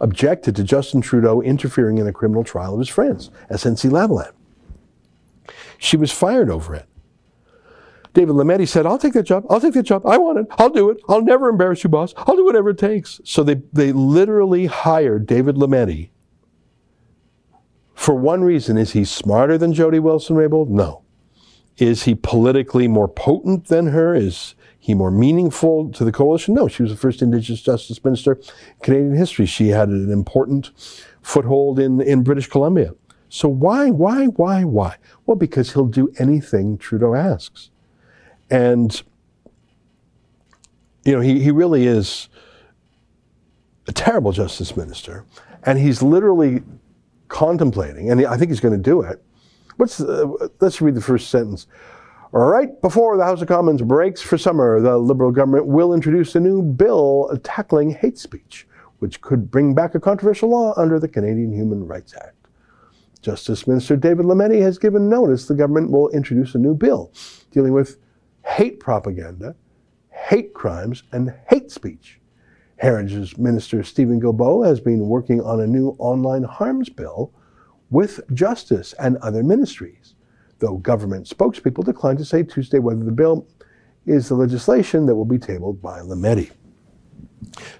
objected to Justin Trudeau interfering in a criminal trial of his friends, SNC Lavalin. She was fired over it. David Lametti said, I'll take that job. I'll take that job. I want it. I'll do it. I'll never embarrass you, boss. I'll do whatever it takes. So they, they literally hired David Lametti for one reason. Is he smarter than Jody Wilson-Raybould? No. Is he politically more potent than her? Is he more meaningful to the coalition? No. She was the first Indigenous Justice Minister in Canadian history. She had an important foothold in, in British Columbia. So why, why, why, why? Well, because he'll do anything Trudeau asks. And, you know, he, he really is a terrible justice minister. And he's literally contemplating, and I think he's going to do it. What's the, let's read the first sentence. Right, before the House of Commons breaks for summer, the Liberal government will introduce a new bill tackling hate speech, which could bring back a controversial law under the Canadian Human Rights Act. Justice Minister David Lametti has given notice the government will introduce a new bill dealing with hate propaganda, hate crimes, and hate speech. Heritage Minister Steven Guilbeault has been working on a new online harms bill with Justice and other ministries, though government spokespeople declined to say Tuesday whether the bill is the legislation that will be tabled by Lametti.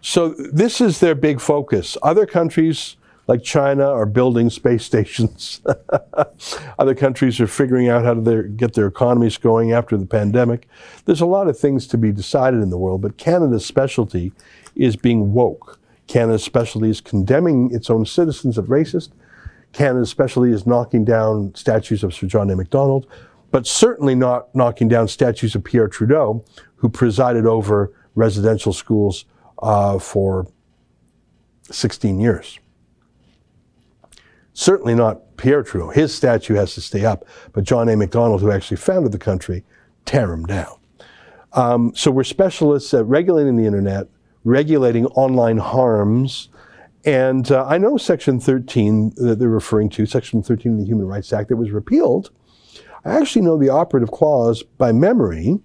So this is their big focus. Other countries like China are building space stations. Other countries are figuring out how to get their economies going after the pandemic. There's a lot of things to be decided in the world, but Canada's specialty is being woke. Canada's specialty is condemning its own citizens as racist. Canada's specialty is knocking down statues of Sir John A. Macdonald, but certainly not knocking down statues of Pierre Trudeau, who presided over residential schools uh, for 16 years. Certainly not Pierre Trudeau. His statue has to stay up. But John A. Macdonald, who actually founded the country, tear him down. Um, so we're specialists at regulating the internet, regulating online harms. And uh, I know Section 13 that they're referring to, Section 13 of the Human Rights Act that was repealed. I actually know the operative clause by memory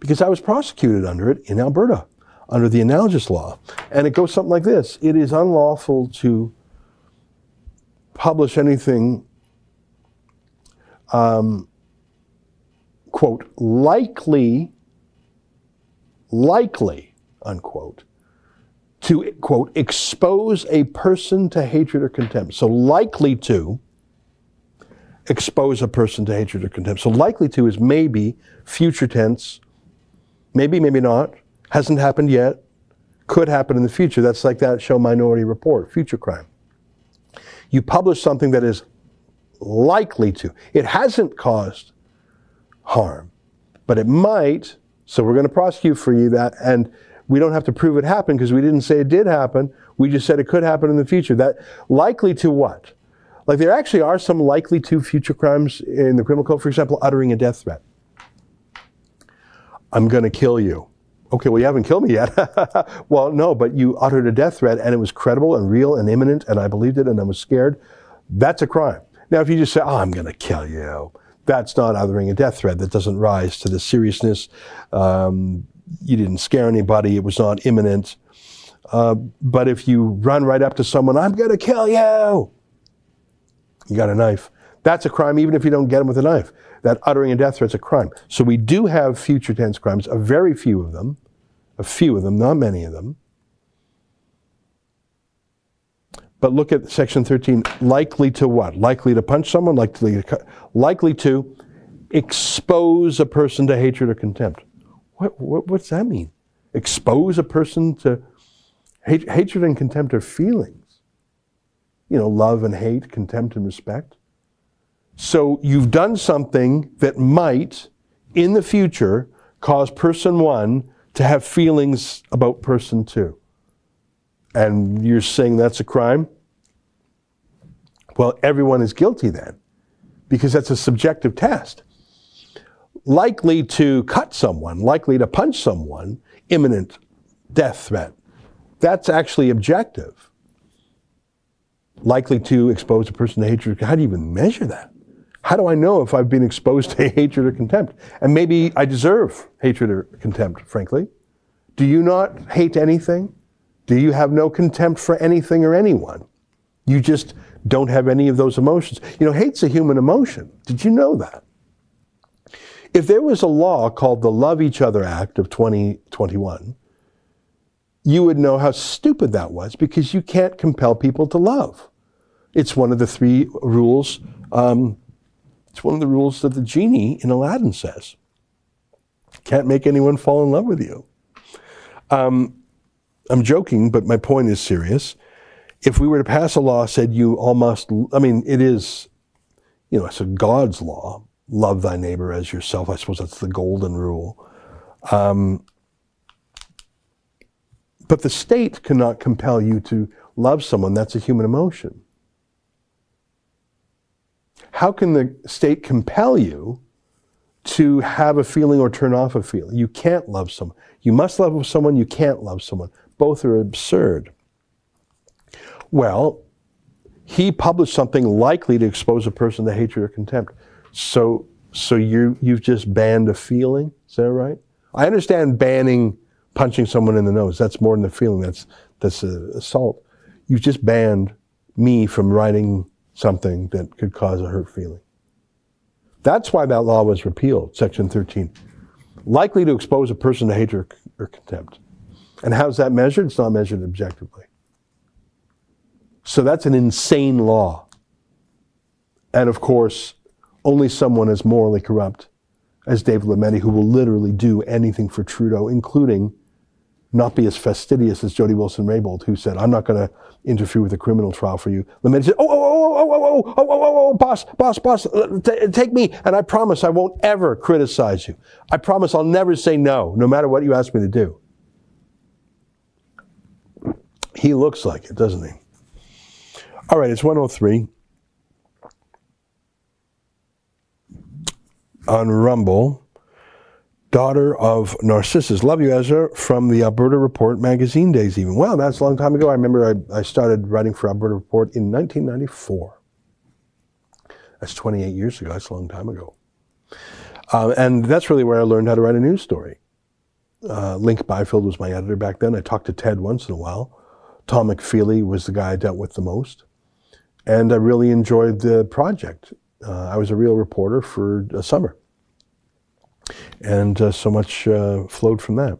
because I was prosecuted under it in Alberta, under the analogous law. And it goes something like this It is unlawful to publish anything, um, quote, likely, likely, unquote, to, quote, expose a person to hatred or contempt. So likely to expose a person to hatred or contempt. So likely to is maybe, future tense, maybe, maybe not, hasn't happened yet, could happen in the future. That's like that show Minority Report, future crime. You publish something that is likely to. It hasn't caused harm, but it might. So we're going to prosecute for you that, and we don't have to prove it happened because we didn't say it did happen. We just said it could happen in the future. That likely to what? Like there actually are some likely to future crimes in the criminal code. For example, uttering a death threat. I'm going to kill you. Okay, well, you haven't killed me yet. well, no, but you uttered a death threat and it was credible and real and imminent and I believed it and I was scared. That's a crime. Now, if you just say, oh, I'm going to kill you, that's not uttering a death threat. That doesn't rise to the seriousness. Um, you didn't scare anybody. It was not imminent. Uh, but if you run right up to someone, I'm going to kill you, you got a knife. That's a crime, even if you don't get them with a knife. That uttering a death threat is a crime. So we do have future tense crimes, a very few of them, a few of them, not many of them. But look at section 13, likely to what? Likely to punch someone, likely to, likely to expose a person to hatred or contempt. What, what, what's that mean? Expose a person to hate, hatred and contempt are feelings. You know, love and hate, contempt and respect. So you've done something that might, in the future, cause person one to have feelings about person two and you're saying that's a crime? Well, everyone is guilty then, because that's a subjective test. Likely to cut someone, likely to punch someone, imminent death threat. That's actually objective. Likely to expose a person to hatred. How do you even measure that? How do I know if I've been exposed to hatred or contempt? And maybe I deserve hatred or contempt, frankly. Do you not hate anything? Do you have no contempt for anything or anyone? You just don't have any of those emotions. You know, hate's a human emotion. Did you know that? If there was a law called the Love Each Other Act of 2021, you would know how stupid that was because you can't compel people to love. It's one of the three rules. Um, it's one of the rules that the genie in Aladdin says. Can't make anyone fall in love with you. Um, I'm joking, but my point is serious. If we were to pass a law said you all must, I mean, it is, you know, it's a God's law. Love thy neighbor as yourself. I suppose that's the golden rule. Um, but the state cannot compel you to love someone. That's a human emotion. How can the state compel you to have a feeling or turn off a feeling? You can't love someone. You must love someone, you can't love someone. Both are absurd. Well, he published something likely to expose a person to hatred or contempt. So, so you, you've just banned a feeling? Is that right? I understand banning punching someone in the nose. That's more than a feeling. That's, that's a assault. You've just banned me from writing something that could cause a hurt feeling. That's why that law was repealed, Section 13. Likely to expose a person to hatred or contempt. And how's that measured? It's not measured objectively. So that's an insane law. And of course, only someone as morally corrupt as David Lametti, who will literally do anything for Trudeau, including not be as fastidious as Jody Wilson-Raybould, who said, I'm not going to interfere with a criminal trial for you. Lametti said, oh, oh, oh, oh, oh, oh, oh, oh, oh, oh, boss, boss, boss, uh, t- take me, and I promise I won't ever criticize you. I promise I'll never say no, no matter what you ask me to do. He looks like it, doesn't he? All right, it's 103. On Rumble, daughter of Narcissus. Love you, Ezra, from the Alberta Report magazine days, even. Wow, that's a long time ago. I remember I, I started writing for Alberta Report in 1994. That's 28 years ago. That's a long time ago. Uh, and that's really where I learned how to write a news story. Uh, Link Byfield was my editor back then. I talked to Ted once in a while. Tom McFeely was the guy I dealt with the most. And I really enjoyed the project. Uh, I was a real reporter for a summer. And uh, so much uh, flowed from that.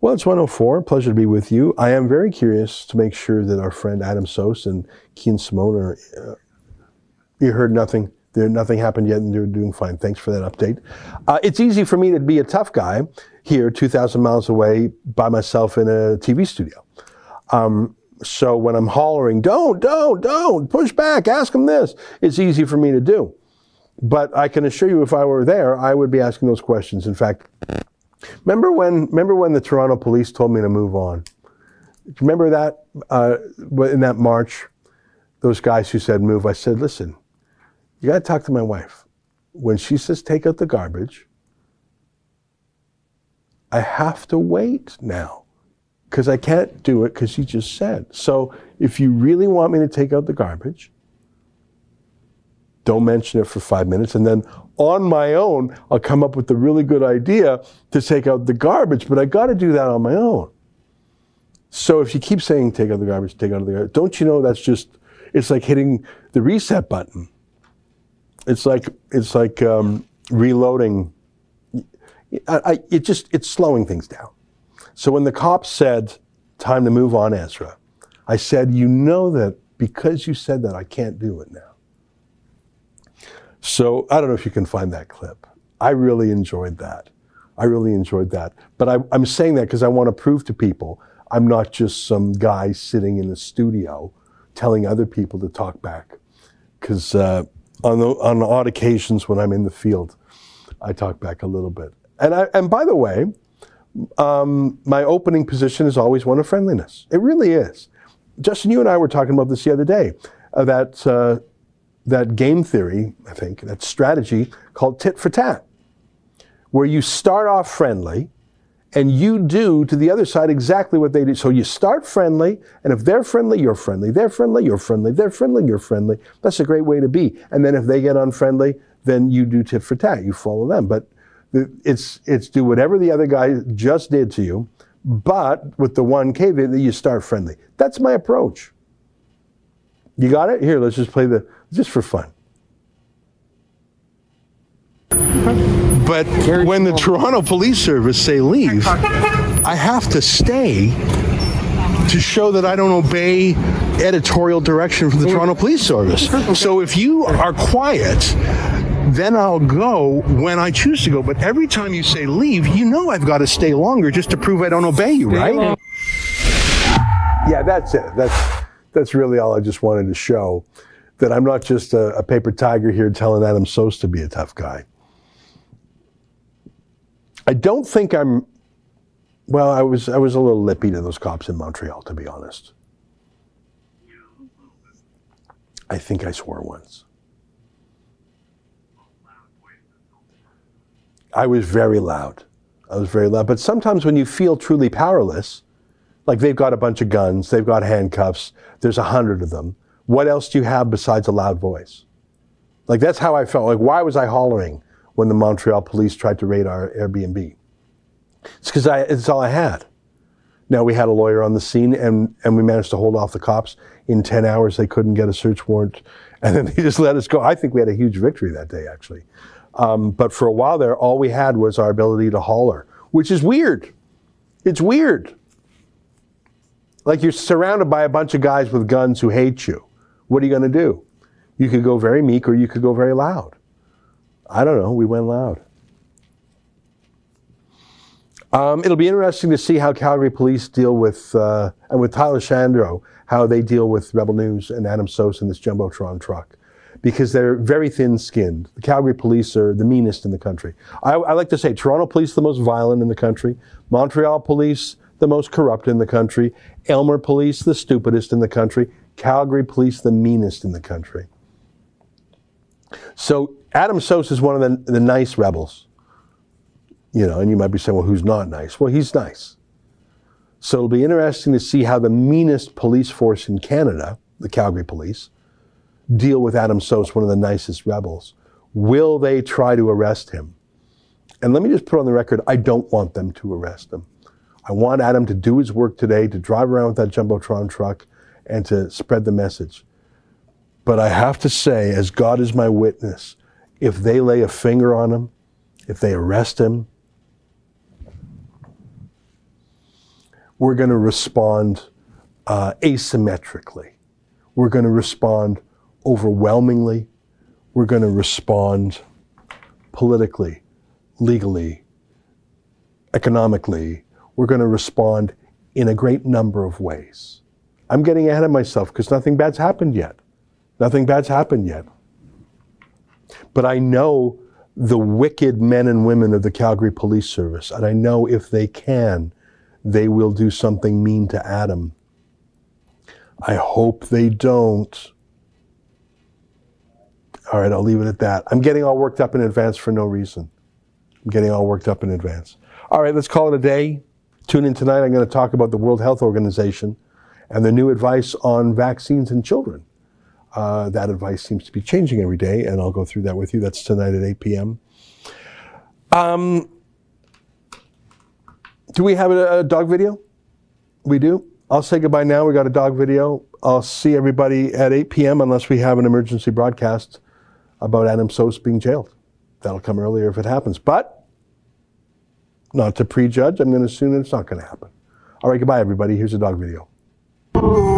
Well, it's 104. Pleasure to be with you. I am very curious to make sure that our friend Adam Soos and Kian Simone are. Uh, you heard nothing. There, nothing happened yet, and they're doing fine. Thanks for that update. Uh, it's easy for me to be a tough guy here, 2,000 miles away, by myself in a TV studio. Um, so when I'm hollering, don't, don't, don't, push back, ask them this, it's easy for me to do. But I can assure you, if I were there, I would be asking those questions. In fact, remember when, remember when the Toronto police told me to move on? Remember that uh, in that march, those guys who said move? I said, listen, you got to talk to my wife. When she says take out the garbage, I have to wait now because I can't do it because she just said. So if you really want me to take out the garbage, don't mention it for five minutes. And then on my own, I'll come up with a really good idea to take out the garbage, but I got to do that on my own. So if you keep saying take out the garbage, take out the garbage, don't you know that's just, it's like hitting the reset button. It's like, it's like um, reloading. I, I, it just, it's slowing things down. So when the cops said, time to move on, Ezra, I said, you know that because you said that, I can't do it now. So I don't know if you can find that clip. I really enjoyed that. I really enjoyed that. But I, am saying that because I want to prove to people I'm not just some guy sitting in a studio telling other people to talk back. Because uh, on, on odd occasions when I'm in the field, I talk back a little bit. And, I, and by the way, um, my opening position is always one of friendliness. It really is. Justin, you and I were talking about this the other day. Uh, that uh, that game theory, I think, that strategy called tit for tat, where you start off friendly and you do to the other side exactly what they do. So you start friendly, and if they're friendly, you're friendly. They're friendly, you're friendly. They're friendly, you're friendly. That's a great way to be. And then if they get unfriendly, then you do tit for tat. You follow them. But it's it's do whatever the other guy just did to you, but with the one caveat that you start friendly. That's my approach. You got it? Here, let's just play the just for fun. But when the Toronto Police Service say leave, I have to stay to show that I don't obey editorial direction from the Toronto Police Service. So if you are quiet, then I'll go when I choose to go. But every time you say leave, you know I've got to stay longer just to prove I don't obey you, right? Yeah, that's it. That's that's really all I just wanted to show that I'm not just a, a paper tiger here telling Adam Soos to be a tough guy. I don't think I'm. Well, I was I was a little lippy to those cops in Montreal, to be honest. I think I swore once. I was very loud. I was very loud. But sometimes when you feel truly powerless, like they've got a bunch of guns, they've got handcuffs, there's a hundred of them. What else do you have besides a loud voice? Like that's how I felt. Like why was I hollering when the Montreal police tried to raid our Airbnb? It's because it's all I had. Now we had a lawyer on the scene and, and we managed to hold off the cops. In 10 hours, they couldn't get a search warrant and then they just let us go. I think we had a huge victory that day, actually. Um, but for a while there, all we had was our ability to holler, which is weird. It's weird. Like you're surrounded by a bunch of guys with guns who hate you. What are you going to do? You could go very meek or you could go very loud. I don't know. We went loud. Um, it'll be interesting to see how Calgary police deal with, uh, and with Tyler Shandro, how they deal with Rebel News and Adam Soos in this Jumbotron truck. Because they're very thin skinned. The Calgary police are the meanest in the country. I, I like to say Toronto police, the most violent in the country. Montreal police, the most corrupt in the country. Elmer police, the stupidest in the country. Calgary police, the meanest in the country. So Adam Soos is one of the, the nice rebels. You know, and you might be saying, well, who's not nice? Well, he's nice. So it'll be interesting to see how the meanest police force in Canada, the Calgary police, deal with Adam Soos, one of the nicest rebels. Will they try to arrest him? And let me just put on the record, I don't want them to arrest him. I want Adam to do his work today, to drive around with that Jumbotron truck and to spread the message. But I have to say, as God is my witness, if they lay a finger on him, if they arrest him, we're going to respond uh, asymmetrically. We're going to respond overwhelmingly. we're going to respond politically, legally, economically. We're going to respond in a great number of ways. I'm getting ahead of myself because nothing bad's happened yet. Nothing bad's happened yet. But I know the wicked men and women of the Calgary Police Service, and I know if they can, they will do something mean to Adam. I hope they don't. All right, I'll leave it at that. I'm getting all worked up in advance for no reason. I'm getting all worked up in advance. All right, let's call it a day. Tune in tonight. I'm going to talk about the World Health Organization and the new advice on vaccines in children. Uh, that advice seems to be changing every day, and I'll go through that with you. That's tonight at 8 p.m. Um, do we have a, a dog video? We do. I'll say goodbye now. We got a dog video. I'll see everybody at 8 p.m. unless we have an emergency broadcast about Adam Soos being jailed. That'll come earlier if it happens. But not to prejudge, I'm going to assume it's not going to happen. All right, goodbye, everybody. Here's a dog video. Oh.